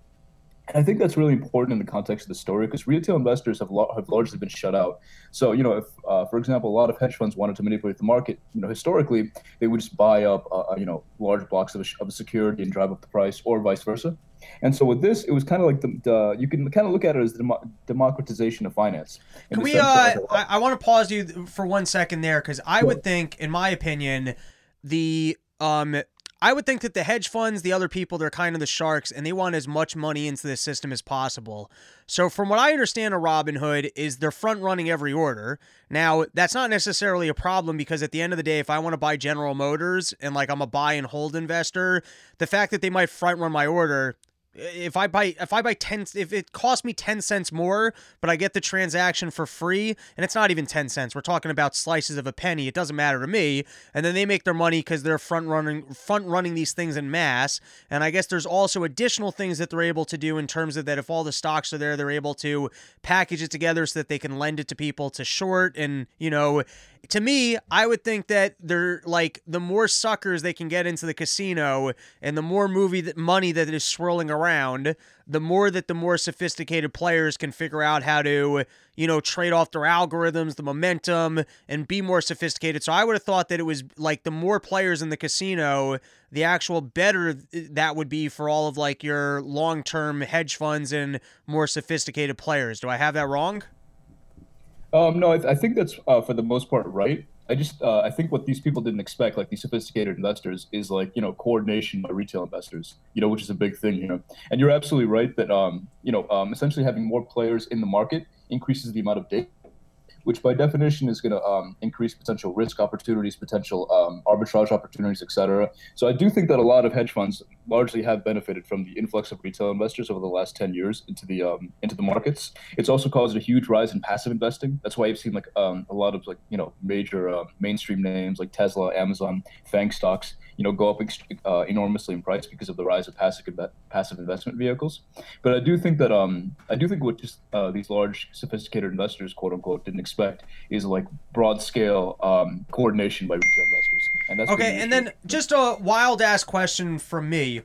And I think that's really important in the context of the story because retail investors have, lo- have largely been shut out. So, you know, if, uh, for example, a lot of hedge funds wanted to manipulate the market, you know, historically, they would just buy up, uh, you know, large blocks of a, of a security and drive up the price or vice versa. And so with this, it was kind of like the, the you can kind of look at it as the demo- democratization of finance. Can we? Uh, I, I want to pause you for one second there because I would think, in my opinion, the um, I would think that the hedge funds, the other people, they're kind of the sharks, and they want as much money into the system as possible. So, from what I understand of Robinhood, is they're front running every order. Now, that's not necessarily a problem because at the end of the day, if I want to buy General Motors and like I'm a buy and hold investor, the fact that they might front run my order if I buy if I buy 10 if it costs me 10 cents more but I get the transaction for free and it's not even 10 cents we're talking about slices of a penny it doesn't matter to me and then they make their money cuz they're front running front running these things in mass and I guess there's also additional things that they're able to do in terms of that if all the stocks are there they're able to package it together so that they can lend it to people to short and you know to me, I would think that they're like the more suckers they can get into the casino and the more movie that money that is swirling around, the more that the more sophisticated players can figure out how to, you know, trade off their algorithms, the momentum, and be more sophisticated. So I would have thought that it was like the more players in the casino, the actual better that would be for all of like your long term hedge funds and more sophisticated players. Do I have that wrong? Um, no, I, th- I think that's uh, for the most part right. I just uh, I think what these people didn't expect, like these sophisticated investors, is like you know coordination by retail investors, you know, which is a big thing, you know. And you're absolutely right that um, you know um, essentially having more players in the market increases the amount of data which by definition is going to um, increase potential risk opportunities, potential um, arbitrage opportunities, et cetera. So I do think that a lot of hedge funds largely have benefited from the influx of retail investors over the last 10 years into the um, into the markets. It's also caused a huge rise in passive investing. That's why you've seen like um, a lot of like you know major uh, mainstream names like Tesla, Amazon, FANG stocks you know go up uh, enormously in price because of the rise of passive passive investment vehicles. But I do think that um I do think what just uh, these large sophisticated investors quote unquote didn't expect is like broad scale um, coordination by retail investors. And that's okay. And then just a wild ass question from me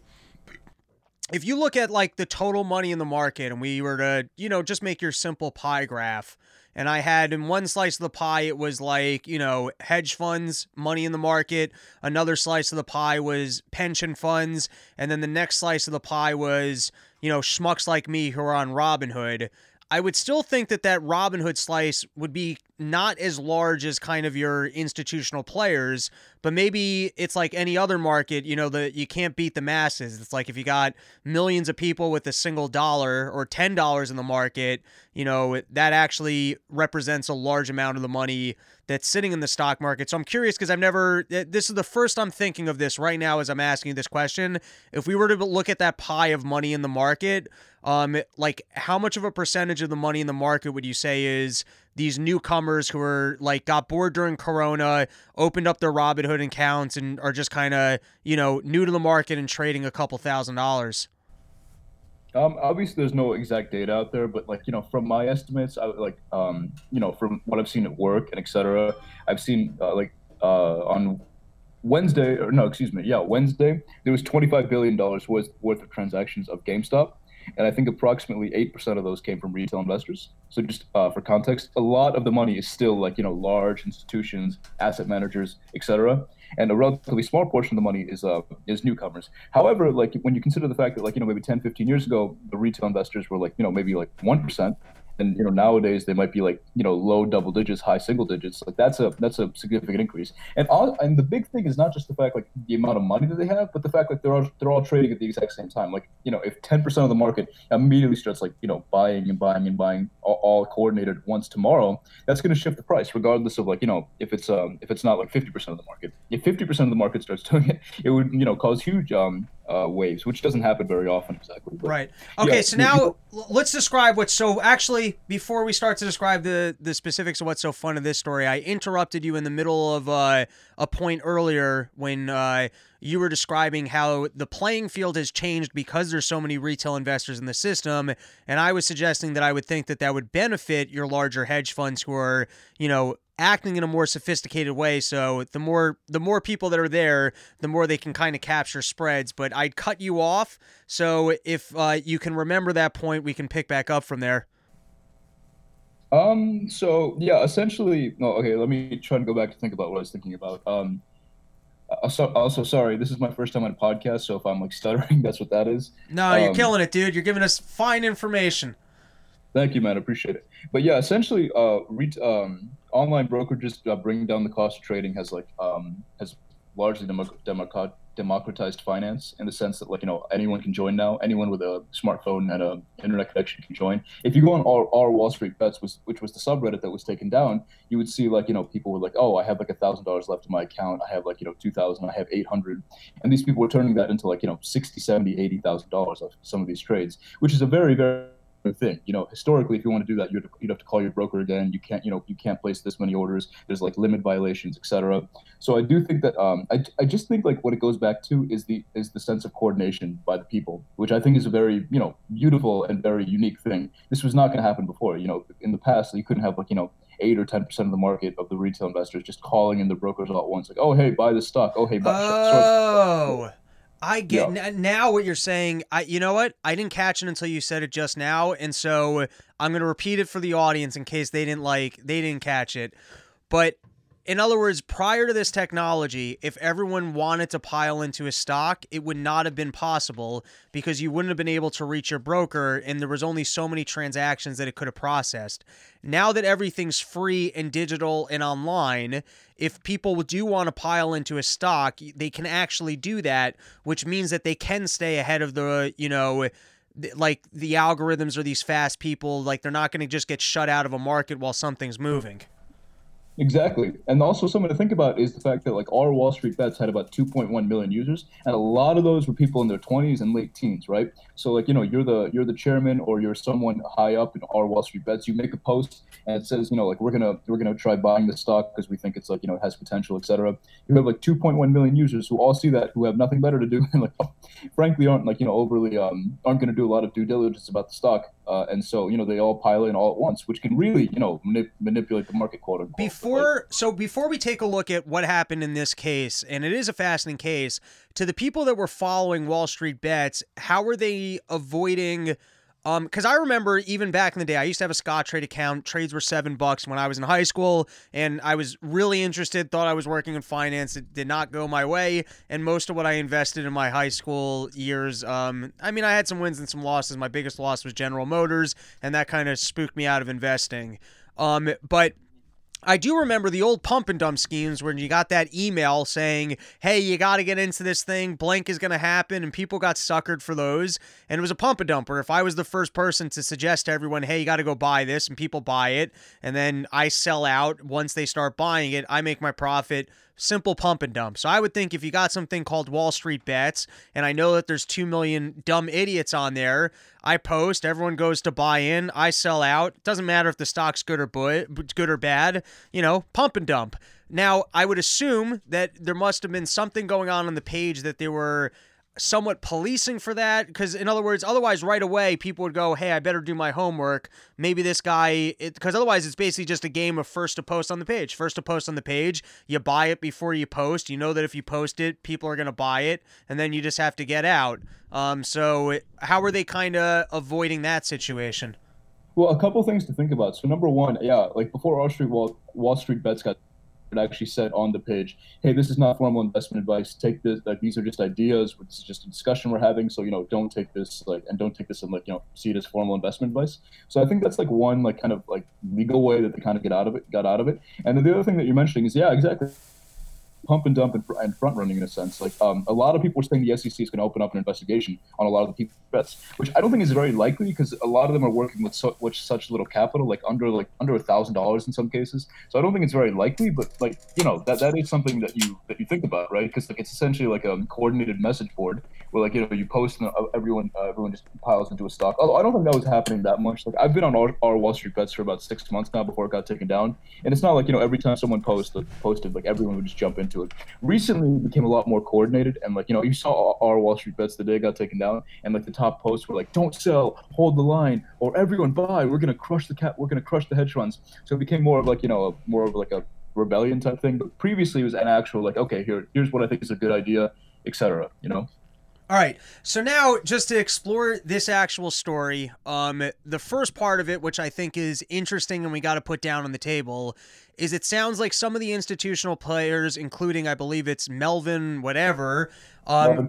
if you look at like the total money in the market and we were to you know just make your simple pie graph and I had in one slice of the pie, it was like, you know, hedge funds, money in the market. Another slice of the pie was pension funds. And then the next slice of the pie was, you know, schmucks like me who are on Robinhood. I would still think that that Robinhood slice would be not as large as kind of your institutional players, but maybe it's like any other market, you know, that you can't beat the masses. It's like if you got millions of people with a single dollar or $10 in the market, you know, that actually represents a large amount of the money that's sitting in the stock market. So I'm curious because I've never, this is the first I'm thinking of this right now as I'm asking this question. If we were to look at that pie of money in the market, um, like how much of a percentage of the money in the market would you say is these newcomers who are like got bored during Corona, opened up their Robinhood accounts, and are just kind of you know new to the market and trading a couple thousand dollars? Um, obviously, there's no exact data out there, but like you know, from my estimates, I like um, you know, from what I've seen at work and etc. I've seen uh, like uh, on Wednesday, or no, excuse me, yeah, Wednesday, there was 25 billion dollars worth worth of transactions of GameStop, and I think approximately eight percent of those came from retail investors. So just uh, for context, a lot of the money is still like you know large institutions, asset managers, etc and a relatively small portion of the money is uh, is newcomers. However, like when you consider the fact that like you know maybe 10, 15 years ago, the retail investors were like you know maybe like one percent, and you know nowadays they might be like you know low double digits high single digits. Like that's a that's a significant increase. And all and the big thing is not just the fact like the amount of money that they have but the fact like they're all they're all trading at the exact same time. Like you know if 10% of the market immediately starts like you know buying and buying and buying all, all coordinated once tomorrow that's going to shift the price regardless of like you know if it's um if it's not like 50% of the market. If 50% of the market starts doing it it would you know cause huge um uh, waves, which doesn't happen very often exactly. But, right. Okay. Yeah, so now let's describe what's so. Actually, before we start to describe the the specifics of what's so fun in this story, I interrupted you in the middle of uh, a point earlier when uh, you were describing how the playing field has changed because there's so many retail investors in the system, and I was suggesting that I would think that that would benefit your larger hedge funds who are, you know, acting in a more sophisticated way. So the more the more people that are there the more they can kind of capture spreads but i'd cut you off. So if uh, you can remember that point we can pick back up from there. Um so yeah essentially no okay let me try and go back to think about what i was thinking about. Um also, also sorry this is my first time on a podcast so if i'm like stuttering that's what that is. No you're um, killing it dude. You're giving us fine information. Thank you man. Appreciate it. But yeah essentially uh re- um online brokerages uh, bringing down the cost of trading has like um, has largely democratized finance in the sense that like you know anyone can join now. Anyone with a smartphone and a internet connection can join. If you go on our, our Wall Street Bets, was, which was the subreddit that was taken down, you would see like you know people were like, oh, I have like a thousand dollars left in my account. I have like you know two thousand. I have eight hundred, and these people were turning that into like you know 60, 70, 80 thousand dollars of some of these trades, which is a very very thing. You know, historically, if you want to do that, you'd, you'd have to call your broker again. You can't, you know, you can't place this many orders. There's like limit violations, etc. So I do think that um, I, I just think like what it goes back to is the is the sense of coordination by the people, which I think is a very you know beautiful and very unique thing. This was not going to happen before. You know, in the past, you couldn't have like you know eight or ten percent of the market of the retail investors just calling in the brokers all at once, like, oh hey, buy this stock. Oh hey, buy. Oh. I get yeah. n- now what you're saying. I you know what? I didn't catch it until you said it just now, and so I'm going to repeat it for the audience in case they didn't like they didn't catch it. But in other words, prior to this technology, if everyone wanted to pile into a stock, it would not have been possible because you wouldn't have been able to reach your broker and there was only so many transactions that it could have processed. Now that everything's free and digital and online, if people do want to pile into a stock, they can actually do that, which means that they can stay ahead of the, you know, like the algorithms or these fast people, like they're not going to just get shut out of a market while something's moving. Exactly. And also something to think about is the fact that like our Wall Street bets had about 2.1 million users and a lot of those were people in their 20s and late teens, right? So like, you know, you're the you're the chairman or you're someone high up in our Wall Street bets, you make a post and it says, you know, like we're to we're to try buying the stock because we think it's like, you know, it has potential, etc. You have like 2.1 million users who all see that who have nothing better to do and like frankly aren't like, you know, overly um aren't to do a lot of due diligence about the stock. Uh, and so, you know, they all pile in all at once, which can really, you know, manip- manipulate the market quote unquote. Before, so before we take a look at what happened in this case, and it is a fascinating case, to the people that were following Wall Street bets, how were they avoiding? Um, because I remember even back in the day, I used to have a Scottrade account. Trades were seven bucks when I was in high school, and I was really interested. Thought I was working in finance. It did not go my way, and most of what I invested in my high school years, um, I mean, I had some wins and some losses. My biggest loss was General Motors, and that kind of spooked me out of investing. Um, but I do remember the old pump and dump schemes when you got that email saying, hey, you got to get into this thing, blank is going to happen, and people got suckered for those. And it was a pump and dump dumper. If I was the first person to suggest to everyone, hey, you got to go buy this, and people buy it, and then I sell out once they start buying it, I make my profit simple pump and dump. So I would think if you got something called Wall Street Bets, and I know that there's 2 million dumb idiots on there, I post, everyone goes to buy in, I sell out. Doesn't matter if the stock's good or good or bad, you know, pump and dump. Now, I would assume that there must have been something going on on the page that they were somewhat policing for that because in other words otherwise right away people would go hey i better do my homework. Maybe this guy because otherwise it's basically just a game of first to post on the page. First to post on the page you buy it before you post. You know that if you post it people are going to buy it and then you just have to get out. Um, so how are they kind of avoiding that situation? Well a couple things to think about. So number one yeah like before wall street wall, wall street bets got actually said on the page, "Hey, this is not formal investment advice. Take this. Like these are just ideas. This is just a discussion we're having. So you know, don't take this like and don't take this and like you know see it as formal investment advice." So I think that's like one like kind of like legal way that they kind of get out of it, got out of it. And the other thing that you're mentioning is yeah, exactly pump and dump and, and front running in a sense. Like um, a lot of people are saying the SEC is going to open up an investigation on a lot of the bets, which I don't think is very likely because a lot of them are working with, so, with such little capital, like under like under a thousand dollars in some cases. So I don't think it's very likely, but like you know that that is something that you that you think about, right? Because like it's essentially like a coordinated message board where like you know you post and uh, everyone uh, everyone just piles into a stock. Although I don't think that was happening that much. Like I've been on our, our Wall Street bets for about six months now before it got taken down, and it's not like you know every time someone posts like, posted like everyone would just jump into it. Recently, it became a lot more coordinated, and like you know you saw our Wall Street bets the day it got taken down, and like the top posts were like don't sell, hold the line, or everyone buy. We're gonna crush the cat. We're gonna crush the hedge funds. So it became more of like you know a, more of like a rebellion type thing. But previously it was an actual like okay here here's what I think is a good idea, etc. You know. All right. So now, just to explore this actual story, um, the first part of it, which I think is interesting and we got to put down on the table, is it sounds like some of the institutional players, including I believe it's Melvin, whatever, um,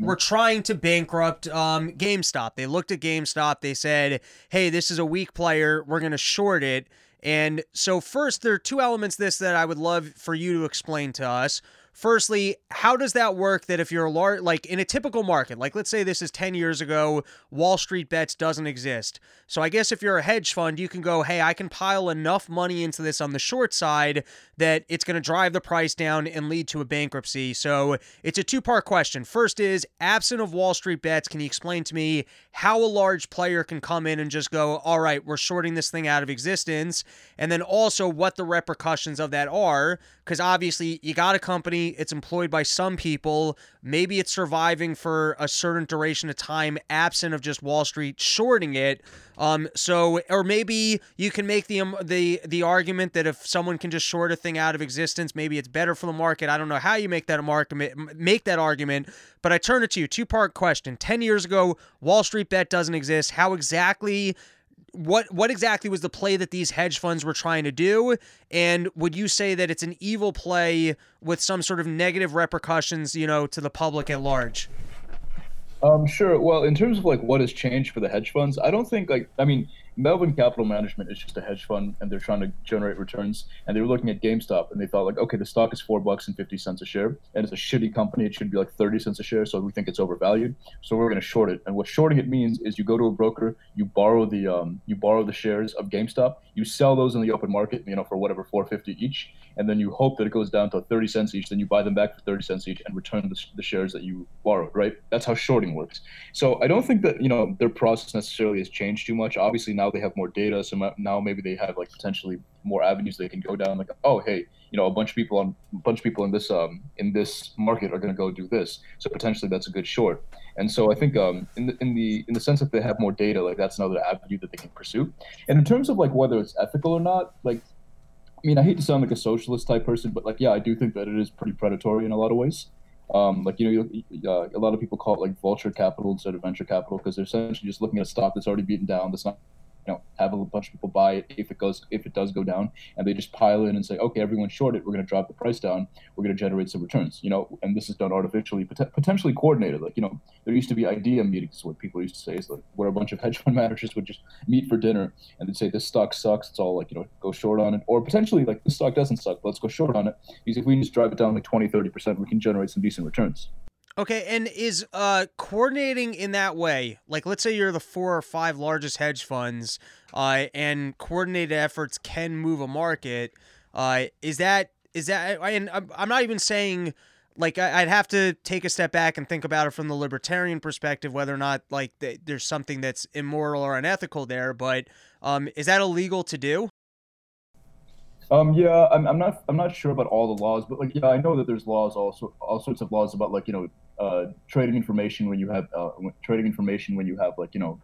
were trying to bankrupt um, GameStop. They looked at GameStop. They said, "Hey, this is a weak player. We're going to short it." And so, first, there are two elements this that I would love for you to explain to us. Firstly, how does that work that if you're a large, like in a typical market, like let's say this is 10 years ago, Wall Street bets doesn't exist. So I guess if you're a hedge fund, you can go, hey, I can pile enough money into this on the short side that it's going to drive the price down and lead to a bankruptcy. So it's a two part question. First is, absent of Wall Street bets, can you explain to me how a large player can come in and just go, all right, we're shorting this thing out of existence? And then also what the repercussions of that are, because obviously you got a company, it's employed by some people, maybe it's surviving for a certain duration of time, absent of just Wall Street shorting it. Um, so, or maybe you can make the um, the the argument that if someone can just short a thing out of existence, maybe it's better for the market. I don't know how you make that market make that argument, but I turn it to you. Two part question: Ten years ago, Wall Street bet doesn't exist. How exactly? What what exactly was the play that these hedge funds were trying to do? And would you say that it's an evil play with some sort of negative repercussions, you know, to the public at large? Um, sure. Well, in terms of like what has changed for the hedge funds, I don't think like I mean Melvin Capital Management is just a hedge fund, and they're trying to generate returns. And they were looking at GameStop, and they thought like, okay, the stock is four bucks and fifty cents a share, and it's a shitty company. It should be like thirty cents a share, so we think it's overvalued. So we're going to short it. And what shorting it means is you go to a broker, you borrow the um, you borrow the shares of GameStop, you sell those in the open market, you know, for whatever four fifty each, and then you hope that it goes down to thirty cents each. Then you buy them back for thirty cents each and return the, the shares that you borrowed. Right? That's how shorting works. So I don't think that you know their process necessarily has changed too much. Obviously now they have more data so now maybe they have like potentially more avenues they can go down. Like, oh, hey, you know, a bunch of people on a bunch of people in this um in this market are going to go do this. So potentially that's a good short. And so I think um in the in the in the sense that they have more data, like that's another avenue that they can pursue. And in terms of like whether it's ethical or not, like. I mean, I hate to sound like a socialist type person, but like, yeah, I do think that it is pretty predatory in a lot of ways. Um, like you know, uh, a lot of people call it like vulture capital instead of venture capital because they're essentially just looking at a stock that's already beaten down, that's not know have a bunch of people buy it if it goes if it does go down and they just pile in and say okay everyone short it we're going to drop the price down we're going to generate some returns you know and this is done artificially pot- potentially coordinated like you know there used to be idea meetings what people used to say is like where a bunch of hedge fund managers would just meet for dinner and they'd say this stock sucks it's all like you know go short on it or potentially like this stock doesn't suck let's go short on it because if we just drive it down like 20 30% we can generate some decent returns Okay, and is uh coordinating in that way, like let's say you're the four or five largest hedge funds, uh, and coordinated efforts can move a market. Uh, is that is that? And I'm not even saying like I'd have to take a step back and think about it from the libertarian perspective, whether or not like there's something that's immoral or unethical there. But um, is that illegal to do? Um, yeah, I'm, I'm not I'm not sure about all the laws, but like yeah, I know that there's laws also all sorts of laws about like you know uh, trading information when you have uh, trading information when you have like you know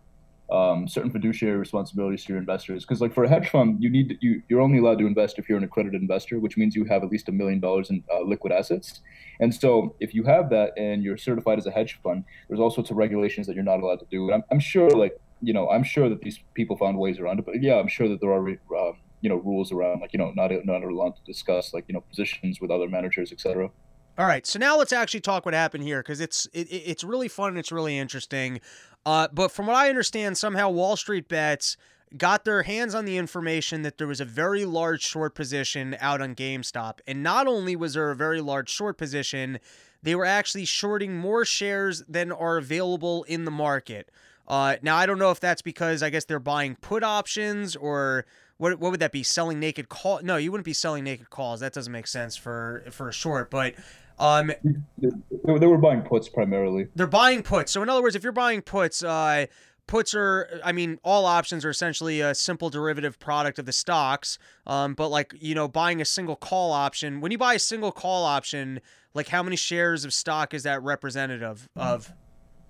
um, certain fiduciary responsibilities to your investors. Because like for a hedge fund, you need you you're only allowed to invest if you're an accredited investor, which means you have at least a million dollars in uh, liquid assets. And so if you have that and you're certified as a hedge fund, there's all sorts of regulations that you're not allowed to do. And I'm, I'm sure like you know I'm sure that these people found ways around it, but yeah, I'm sure that there are. Uh, you know rules around like you know not not allowed to discuss like you know positions with other managers etc all right, so now let's actually talk what happened here because it's it, it's really fun and it's really interesting. Uh, but from what I understand, somehow Wall Street bets got their hands on the information that there was a very large short position out on GameStop, and not only was there a very large short position, they were actually shorting more shares than are available in the market. Uh, now I don't know if that's because I guess they're buying put options or what what would that be? Selling naked call? No, you wouldn't be selling naked calls. That doesn't make sense for for a short. But um, they, they were buying puts primarily. They're buying puts. So in other words, if you're buying puts, uh, puts are i mean all options are essentially a simple derivative product of the stocks um, but like you know buying a single call option when you buy a single call option like how many shares of stock is that representative of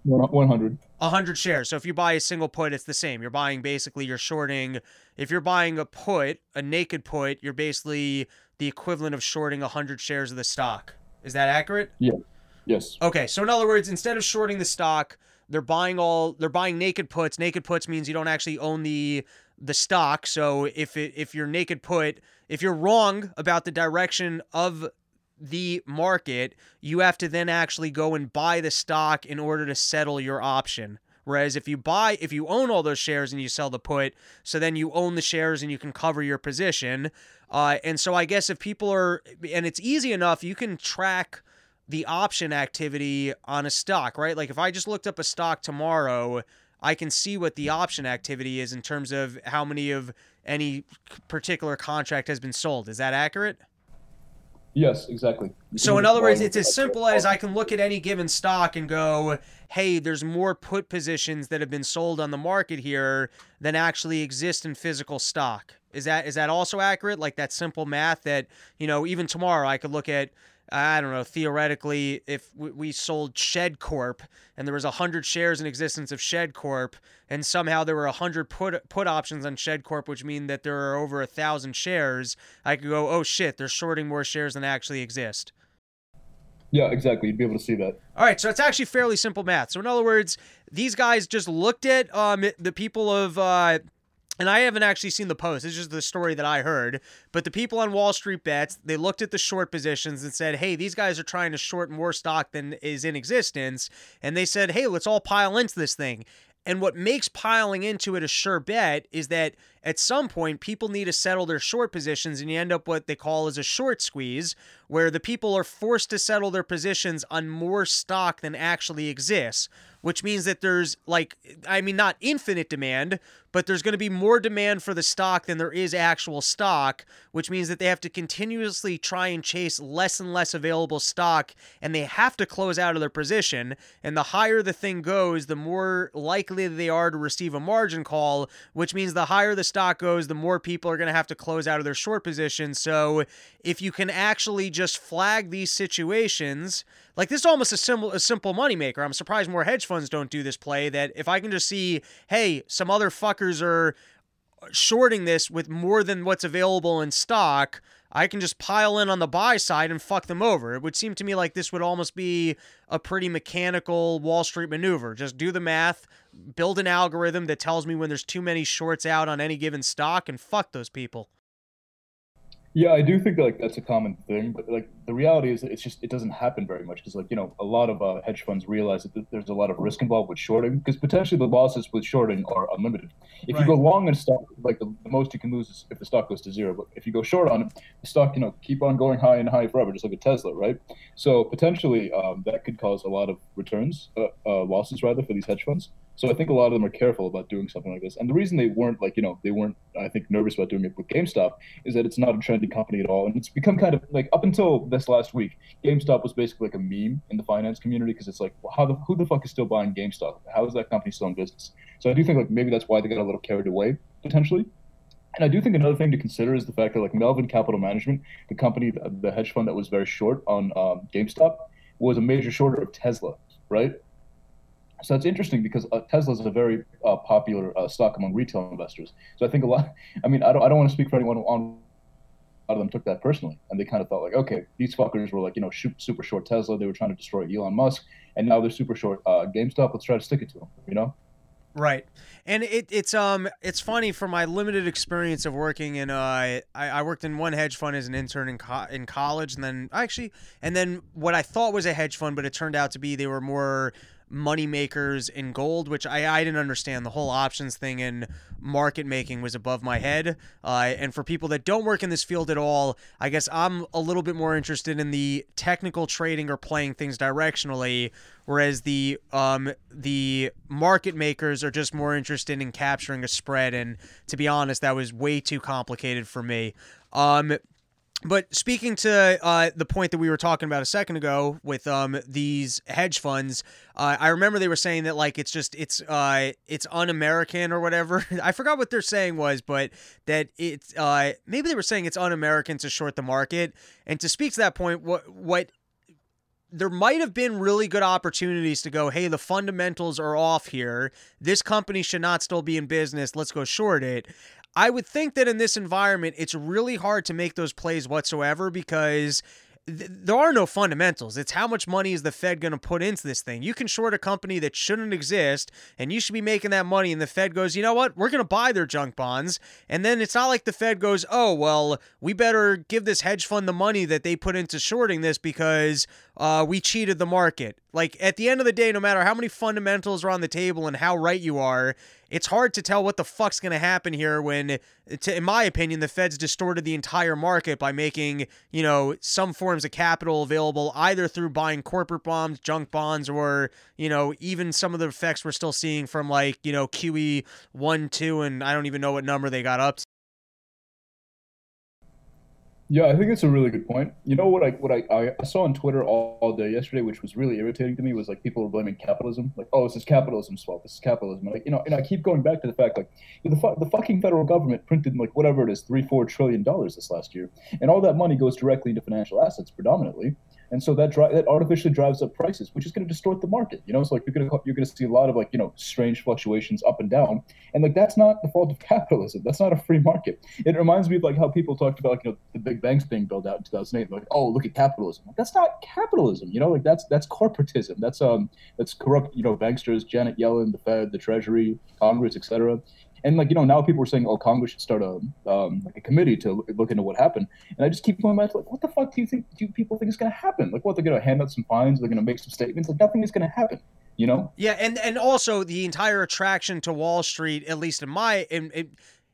100 100 shares so if you buy a single put it's the same you're buying basically you're shorting if you're buying a put a naked put you're basically the equivalent of shorting 100 shares of the stock is that accurate? Yeah. Yes. Okay, so in other words, instead of shorting the stock, they're buying all they're buying naked puts. Naked puts means you don't actually own the the stock. So if it if you're naked put, if you're wrong about the direction of the market, you have to then actually go and buy the stock in order to settle your option, Whereas if you buy, if you own all those shares and you sell the put, so then you own the shares and you can cover your position. Uh, and so I guess if people are, and it's easy enough, you can track the option activity on a stock, right? Like if I just looked up a stock tomorrow, I can see what the option activity is in terms of how many of any particular contract has been sold. Is that accurate? Yes, exactly. So in other words, it's as simple as I can look at any given stock and go, "Hey, there's more put positions that have been sold on the market here than actually exist in physical stock." Is that is that also accurate? Like that simple math that, you know, even tomorrow I could look at I don't know, theoretically, if we sold Shed Corp and there was 100 shares in existence of Shed Corp and somehow there were 100 put put options on Shed Corp, which mean that there are over a thousand shares, I could go, oh shit, they're shorting more shares than actually exist. Yeah, exactly. You'd be able to see that. All right, so it's actually fairly simple math. So in other words, these guys just looked at um, the people of uh, and I haven't actually seen the post. It's just the story that I heard. But the people on Wall Street bets, they looked at the short positions and said, hey, these guys are trying to short more stock than is in existence. And they said, hey, let's all pile into this thing. And what makes piling into it a sure bet is that at some point people need to settle their short positions and you end up what they call as a short squeeze where the people are forced to settle their positions on more stock than actually exists which means that there's like I mean not infinite demand, but there's going to be more demand for the stock than there is actual stock, which means that they have to continuously try and chase less and less available stock and they have to close out of their position, and the higher the thing goes, the more likely they are to receive a margin call, which means the higher the stock goes, the more people are going to have to close out of their short position. So, if you can actually just flag these situations, like this is almost a simple a simple moneymaker. I'm surprised more hedge funds don't do this play. That if I can just see, hey, some other fuckers are shorting this with more than what's available in stock, I can just pile in on the buy side and fuck them over. It would seem to me like this would almost be a pretty mechanical Wall Street maneuver. Just do the math, build an algorithm that tells me when there's too many shorts out on any given stock, and fuck those people. Yeah, I do think like that's a common thing, but like the reality is that it's just it doesn't happen very much because like you know a lot of uh, hedge funds realize that there's a lot of risk involved with shorting because potentially the losses with shorting are unlimited. If right. you go long in stock, like the, the, most you can lose is if the stock goes to zero. But if you go short on it, the stock you know keep on going high and high forever, just like a Tesla, right? So potentially um, that could cause a lot of returns, uh, uh, losses rather for these hedge funds. So I think a lot of them are careful about doing something like this. And the reason they weren't like, you know, they weren't, I think, nervous about doing it with GameStop is that it's not a trendy company at all. And it's become kind of like up until this last week, GameStop was basically like a meme in the finance community because it's like, well, how the, who the fuck is still buying GameStop? How is that company still in business? So I do think like maybe that's why they got a little carried away potentially. And I do think another thing to consider is the fact that like Melvin Capital Management, the company, the hedge fund that was very short on um, GameStop, was a major shorter of Tesla, right? So it's interesting because uh, Tesla is a very uh, popular uh, stock among retail investors. So I think a lot. I mean, I don't. I don't want to speak for anyone on. A lot of them took that personally, and they kind of thought like, okay, these fuckers were like, you know, super short Tesla. They were trying to destroy Elon Musk, and now they're super short uh, GameStop. Let's try to stick it to them. You know. Right, and it, it's um it's funny from my limited experience of working in uh I, I worked in one hedge fund as an intern in co- in college and then actually and then what I thought was a hedge fund but it turned out to be they were more money makers in gold, which I, I didn't understand. The whole options thing and market making was above my head. Uh, and for people that don't work in this field at all, I guess I'm a little bit more interested in the technical trading or playing things directionally, whereas the um, the market makers are just more interested in capturing a spread. And to be honest, that was way too complicated for me. Um, but speaking to uh, the point that we were talking about a second ago with um, these hedge funds, uh, I remember they were saying that like it's just it's uh, it's un-American or whatever. I forgot what their saying was, but that it's uh, maybe they were saying it's un-American to short the market. And to speak to that point, what what there might have been really good opportunities to go, hey, the fundamentals are off here. This company should not still be in business. Let's go short it. I would think that in this environment, it's really hard to make those plays whatsoever because th- there are no fundamentals. It's how much money is the Fed going to put into this thing. You can short a company that shouldn't exist and you should be making that money. And the Fed goes, you know what? We're going to buy their junk bonds. And then it's not like the Fed goes, oh, well, we better give this hedge fund the money that they put into shorting this because uh, we cheated the market. Like at the end of the day, no matter how many fundamentals are on the table and how right you are, it's hard to tell what the fuck's going to happen here when, to, in my opinion, the Fed's distorted the entire market by making, you know, some forms of capital available either through buying corporate bonds, junk bonds, or, you know, even some of the effects we're still seeing from like, you know, QE 1, 2, and I don't even know what number they got up to. Yeah, I think it's a really good point. You know what I what I, I saw on Twitter all, all day yesterday, which was really irritating to me, was like people were blaming capitalism, like, oh, this is capitalism's fault. This is capitalism. And like, you know, and I keep going back to the fact like the fu- the fucking federal government printed like whatever it is, three four trillion dollars this last year, and all that money goes directly into financial assets predominantly. And so that dri- that artificially drives up prices, which is going to distort the market. You know, it's like you're going to you're going to see a lot of like you know strange fluctuations up and down, and like that's not the fault of capitalism. That's not a free market. It reminds me of like how people talked about like, you know the big banks being built out in 2008. Like, oh, look at capitalism. Like, that's not capitalism. You know, like that's that's corporatism. That's um that's corrupt. You know, banksters, Janet Yellen, the Fed, the Treasury, Congress, etc and like you know now people are saying oh congress should start a um, like a committee to look into what happened. And i just keep going back to like what the fuck do you think do people think is going to happen? Like what they're going to hand out some fines they're going to make some statements? Like nothing is going to happen you know? Yeah and and also the entire attraction to wall street at least in my in, in,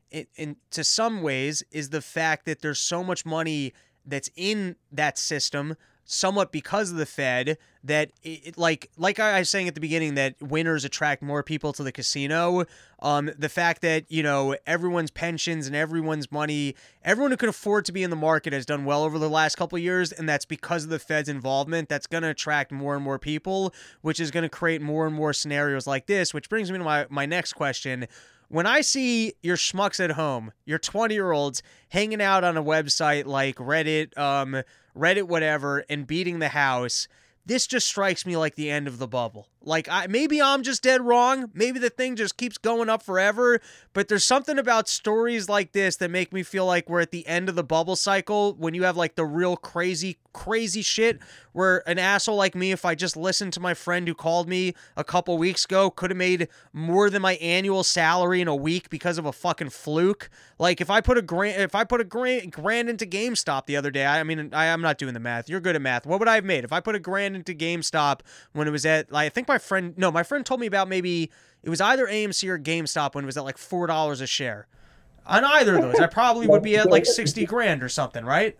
in, in to some ways is the fact that there's so much money that's in that system somewhat because of the Fed that it, like like I was saying at the beginning that winners attract more people to the casino. Um, the fact that you know everyone's pensions and everyone's money, everyone who can afford to be in the market has done well over the last couple years, and that's because of the Fed's involvement. That's going to attract more and more people, which is going to create more and more scenarios like this. Which brings me to my my next question when I see your schmucks at home, your 20 year olds hanging out on a website like Reddit, um, Reddit, whatever, and beating the house, this just strikes me like the end of the bubble. Like I maybe I'm just dead wrong. Maybe the thing just keeps going up forever, but there's something about stories like this that make me feel like we're at the end of the bubble cycle when you have like the real crazy crazy shit where an asshole like me if I just listened to my friend who called me a couple weeks ago could have made more than my annual salary in a week because of a fucking fluke. Like if I put a grand if I put a grand grand into GameStop the other day, I, mean I, I'm not doing the math. You're good at math. What would I have made if I put a grand into GameStop when it was at I think my friend no, my friend told me about maybe it was either AMC or GameStop when it was at like four dollars a share. On either of those, I probably would be at like sixty grand or something, right?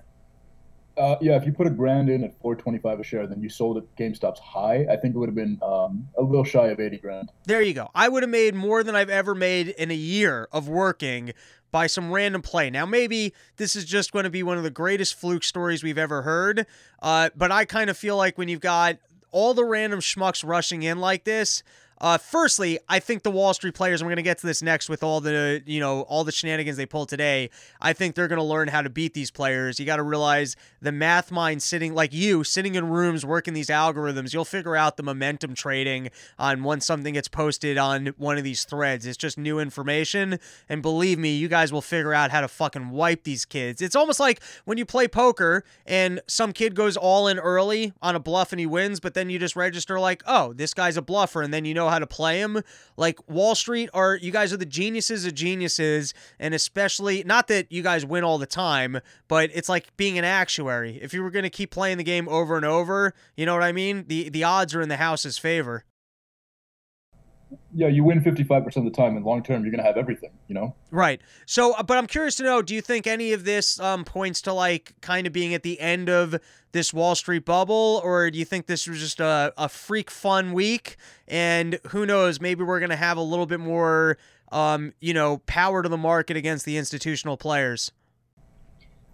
Uh, yeah, if you put a grand in at 425 a share, then you sold at GameStop's high. I think it would have been um, a little shy of 80 grand. There you go. I would have made more than I've ever made in a year of working by some random play. Now, maybe this is just going to be one of the greatest fluke stories we've ever heard, uh, but I kind of feel like when you've got all the random schmucks rushing in like this. Uh, firstly, I think the Wall Street players, we're going to get to this next with all the, you know, all the shenanigans they pulled today. I think they're going to learn how to beat these players. You got to realize the math mind sitting, like you, sitting in rooms working these algorithms, you'll figure out the momentum trading on when something gets posted on one of these threads. It's just new information. And believe me, you guys will figure out how to fucking wipe these kids. It's almost like when you play poker and some kid goes all in early on a bluff and he wins, but then you just register like, oh, this guy's a bluffer. And then you know how to play them. Like Wall Street are you guys are the geniuses of geniuses, and especially not that you guys win all the time, but it's like being an actuary. If you were gonna keep playing the game over and over, you know what I mean? The the odds are in the house's favor yeah, you win 55% of the time, and long term, you're going to have everything, you know? Right. So, uh, but I'm curious to know do you think any of this um, points to like kind of being at the end of this Wall Street bubble, or do you think this was just a, a freak fun week? And who knows, maybe we're going to have a little bit more, um, you know, power to the market against the institutional players?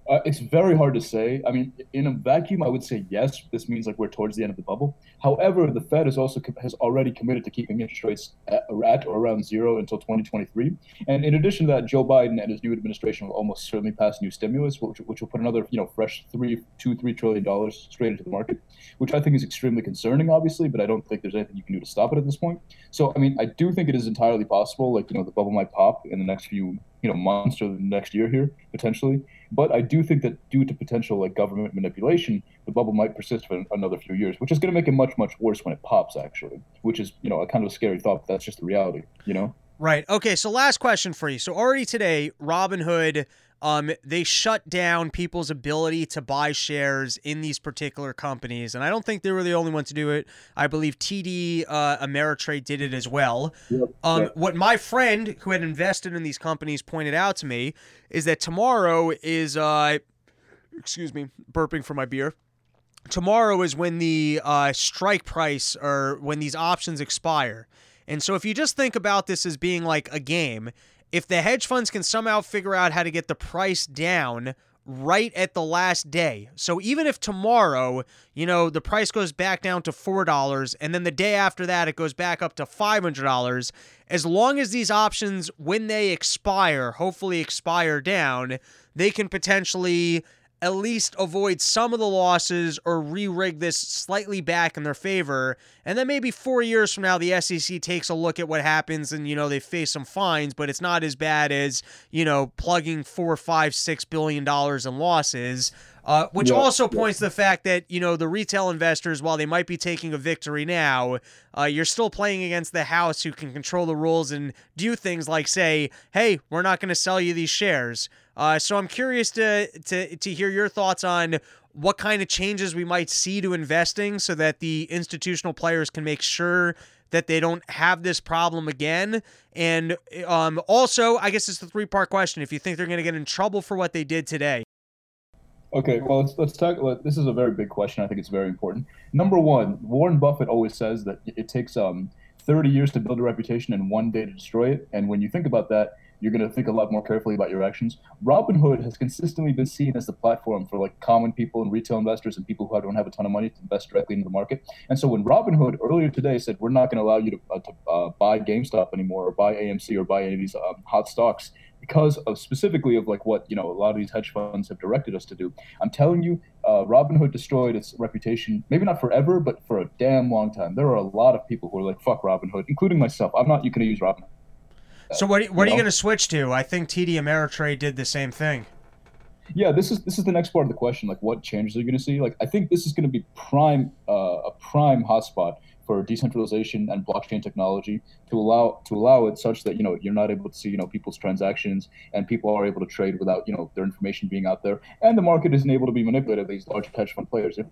Uh, it's very hard to say. I mean, in a vacuum, I would say yes. This means like we're towards the end of the bubble. However, the Fed is also has already committed to keeping interest rates at, at, or around zero until 2023. And in addition to that, Joe Biden and his new administration will almost certainly pass new stimulus, which, which will put another you know fresh three, two, three trillion dollars straight into the market, which I think is extremely concerning, obviously. But I don't think there's anything you can do to stop it at this point. So I mean, I do think it is entirely possible. Like you know, the bubble might pop in the next few you know months or the next year here potentially. But I do think that due to potential like government manipulation, the bubble might persist for another few years, which is going to make it much much worse when it pops actually, which is you know a kind of a scary thought. But that's just the reality, you know. Right. Okay. So last question for you. So already today, Robinhood um, they shut down people's ability to buy shares in these particular companies. And I don't think they were the only one to do it. I believe TD uh, Ameritrade did it as well. Yep, Um, yep. What my friend who had invested in these companies pointed out to me is that tomorrow is, uh, excuse me, burping for my beer tomorrow is when the uh, strike price or when these options expire. And so if you just think about this as being like a game, if the hedge funds can somehow figure out how to get the price down right at the last day. So even if tomorrow, you know, the price goes back down to $4 and then the day after that it goes back up to $500, as long as these options when they expire, hopefully expire down, they can potentially at least avoid some of the losses or re-rig this slightly back in their favor and then maybe four years from now the sec takes a look at what happens and you know they face some fines but it's not as bad as you know plugging four five six billion dollars in losses uh, which Yeah, also yeah. points to the fact that you know the retail investors while they might be taking a victory now uh, you're still playing against the house who can control the rules and do things like say hey we're not going to sell you these shares uh, so I'm curious to, to to hear your thoughts on what kind of changes we might see to investing so that the institutional players can make sure that they don't have this problem again. And um, also, I guess it's the three part question. If you think they're going to get in trouble for what they did today, Okay, well, let's let's talk. Let, this is a very big question. I think it's very important. Number one, Warren Buffett always says that it takes um 30 years to build a reputation and one day to destroy it. And when you think about that, you're going to think a lot more carefully about your actions. Robinhood has consistently been seen as the platform for like common people and retail investors and people who don't have a ton of money to invest directly into the market. And so when Robinhood earlier today said we're not going to allow you to, uh, to uh, buy GameStop anymore or buy AMC or buy any of these um, hot stocks because of specifically of like what you know a lot of these hedge funds have directed us to do. I'm telling you, uh, Robinhood destroyed its reputation. Maybe not forever, but for a damn long time. There are a lot of people who are like, "Fuck Robinhood," including myself. I'm not. You can use Robinhood. So what, what are you going to switch to? I think TD Ameritrade did the same thing. Yeah, this is this is the next part of the question. Like, what changes are you going to see? Like, I think this is going to be prime uh, a prime hotspot for decentralization and blockchain technology to allow to allow it such that you know you're not able to see you know people's transactions and people are able to trade without you know their information being out there and the market isn't able to be manipulated by these large hedge fund players. If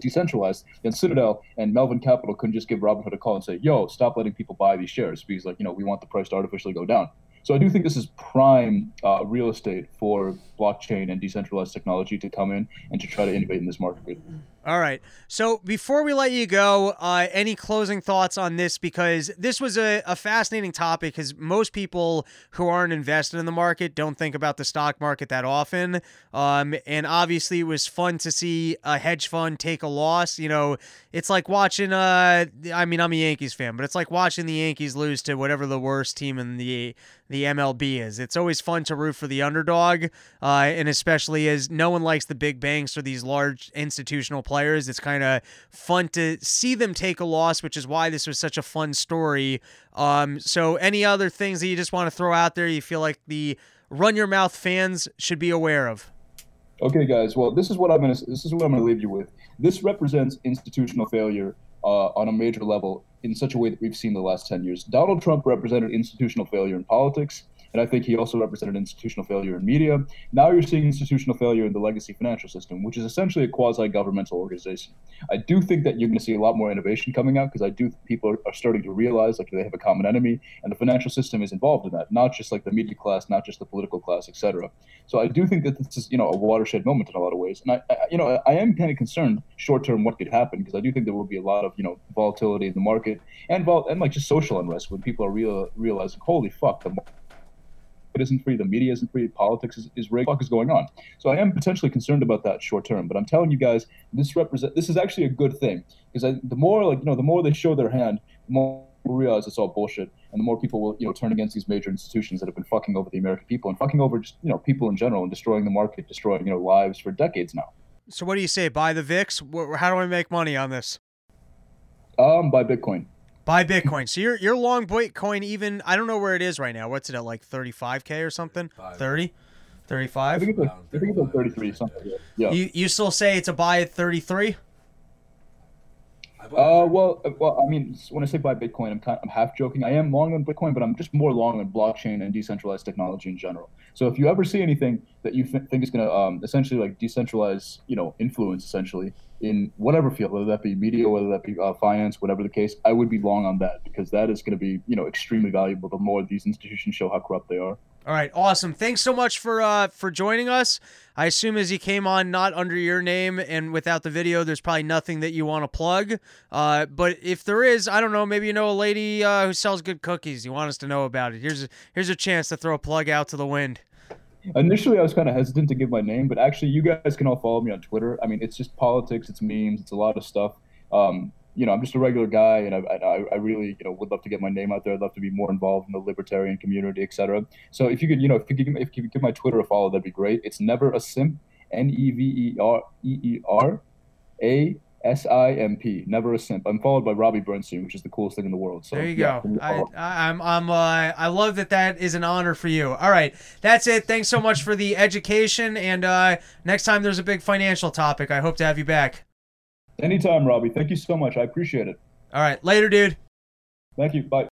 decentralized, then Citadel and Melvin Capital couldn't just give Robinhood a call and say, "Yo, stop letting people buy these shares," because like you know we want the price to artificially go down. So I do think this is prime uh, real estate for blockchain and decentralized technology to come in and to try to innovate in this market. All right. So before we let you go, uh, any closing thoughts on this? Because this was a, a fascinating topic because most people who aren't invested in the market don't think about the stock market that often. Um, and obviously, it was fun to see a hedge fund take a loss. You know, it's like watching, uh, I mean, I'm a Yankees fan, but it's like watching the Yankees lose to whatever the worst team in the the MLB is. It's always fun to root for the underdog, uh, and especially as no one likes the big banks or these large institutional players. It's kind of fun to see them take a loss, which is why this was such a fun story. Um, so, any other things that you just want to throw out there you feel like the Run Your Mouth fans should be aware of? Okay, guys. Well, this is what I'm gonna this is what I'm gonna leave you with. This represents institutional failure uh, on a major level in such a way that we've seen the last ten years. Donald Trump represented institutional failure in politics, and I think he also represented institutional failure in media. Now you're seeing institutional failure in the legacy financial system, which is essentially a quasi-governmental organization. I do think that you're going to see a lot more innovation coming out because I do people are, starting to realize like they have a common enemy, and the financial system is involved in that, not just like the media class, not just the political class, etc. So I do think that this is you know a watershed moment in a lot of ways, and I, I you know I am kind of concerned short term what could happen because I do think there will be a lot of you know volatility in the market and vol- and like just social unrest when people are real realizing holy fuck the isn't free, the media isn't free, politics is, is rigged. What is going on? So I am potentially concerned about that short term. But I'm telling you guys, this represent this is actually a good thing because the more like you know the more they show their hand, the more people realize it's all bullshit, and the more people will you know turn against these major institutions that have been fucking over the American people and fucking over just you know people in general and destroying the market, destroying you know lives for decades now. So, what do you say? Buy the VIX? How do I make money on this? Um, buy Bitcoin. Buy Bitcoin. So you're you're long Bitcoin. Even I don't know where it is right now. What's it at? Like 35k or something? Five. 30, I 35. think it's like, I think it's like 33 something. Like. Yeah. You you still say it's a buy at 33? I Uh, well, uh, well, I mean, when I say buy Bitcoin, I'm kind, I'm half joking. I am long on Bitcoin, but I'm just more long on blockchain and decentralized technology in general. So if you ever see anything that you th- think is going to um, essentially like decentralize, you know, influence essentially in whatever field, whether that be media, whether that be uh, finance, whatever the case, I would be long on that because that is going to be, you know, extremely valuable. The more these institutions show how corrupt they are. All right, awesome. Thanks so much for uh for joining us. I assume as you came on not under your name and without the video, there's probably nothing that you want to plug. Uh, but if there is, I don't know, maybe you know a lady uh, who sells good cookies. You want us to know about it. Here's a, here's a chance to throw a plug out to the wind. Initially, I was kind of hesitant to give my name, but actually, you guys can all follow me on Twitter. I mean, it's just politics, it's memes, it's a lot of stuff. Um, you know, I'm just a regular guy, and I, I, I really, you know, would love to get my name out there. I'd love to be more involved in the libertarian community, etc. So if you could, you know, if you could, give, if you could give my Twitter a follow, that'd be great. It's never a simp, N E V E R E E R A S I M P. Never a simp. I'm followed by Robbie Bernstein, which is the coolest thing in the world. So There you yeah, go. me a I. I, I'm I'm uh, I love that that is an honor for you. All right, that's it. Thanks so much for the education. And uh, next time there's a big financial topic, I hope to have you back. Anytime, Robbie. Thank you so much. I appreciate it. All right, later, dude. Thank you. Bye.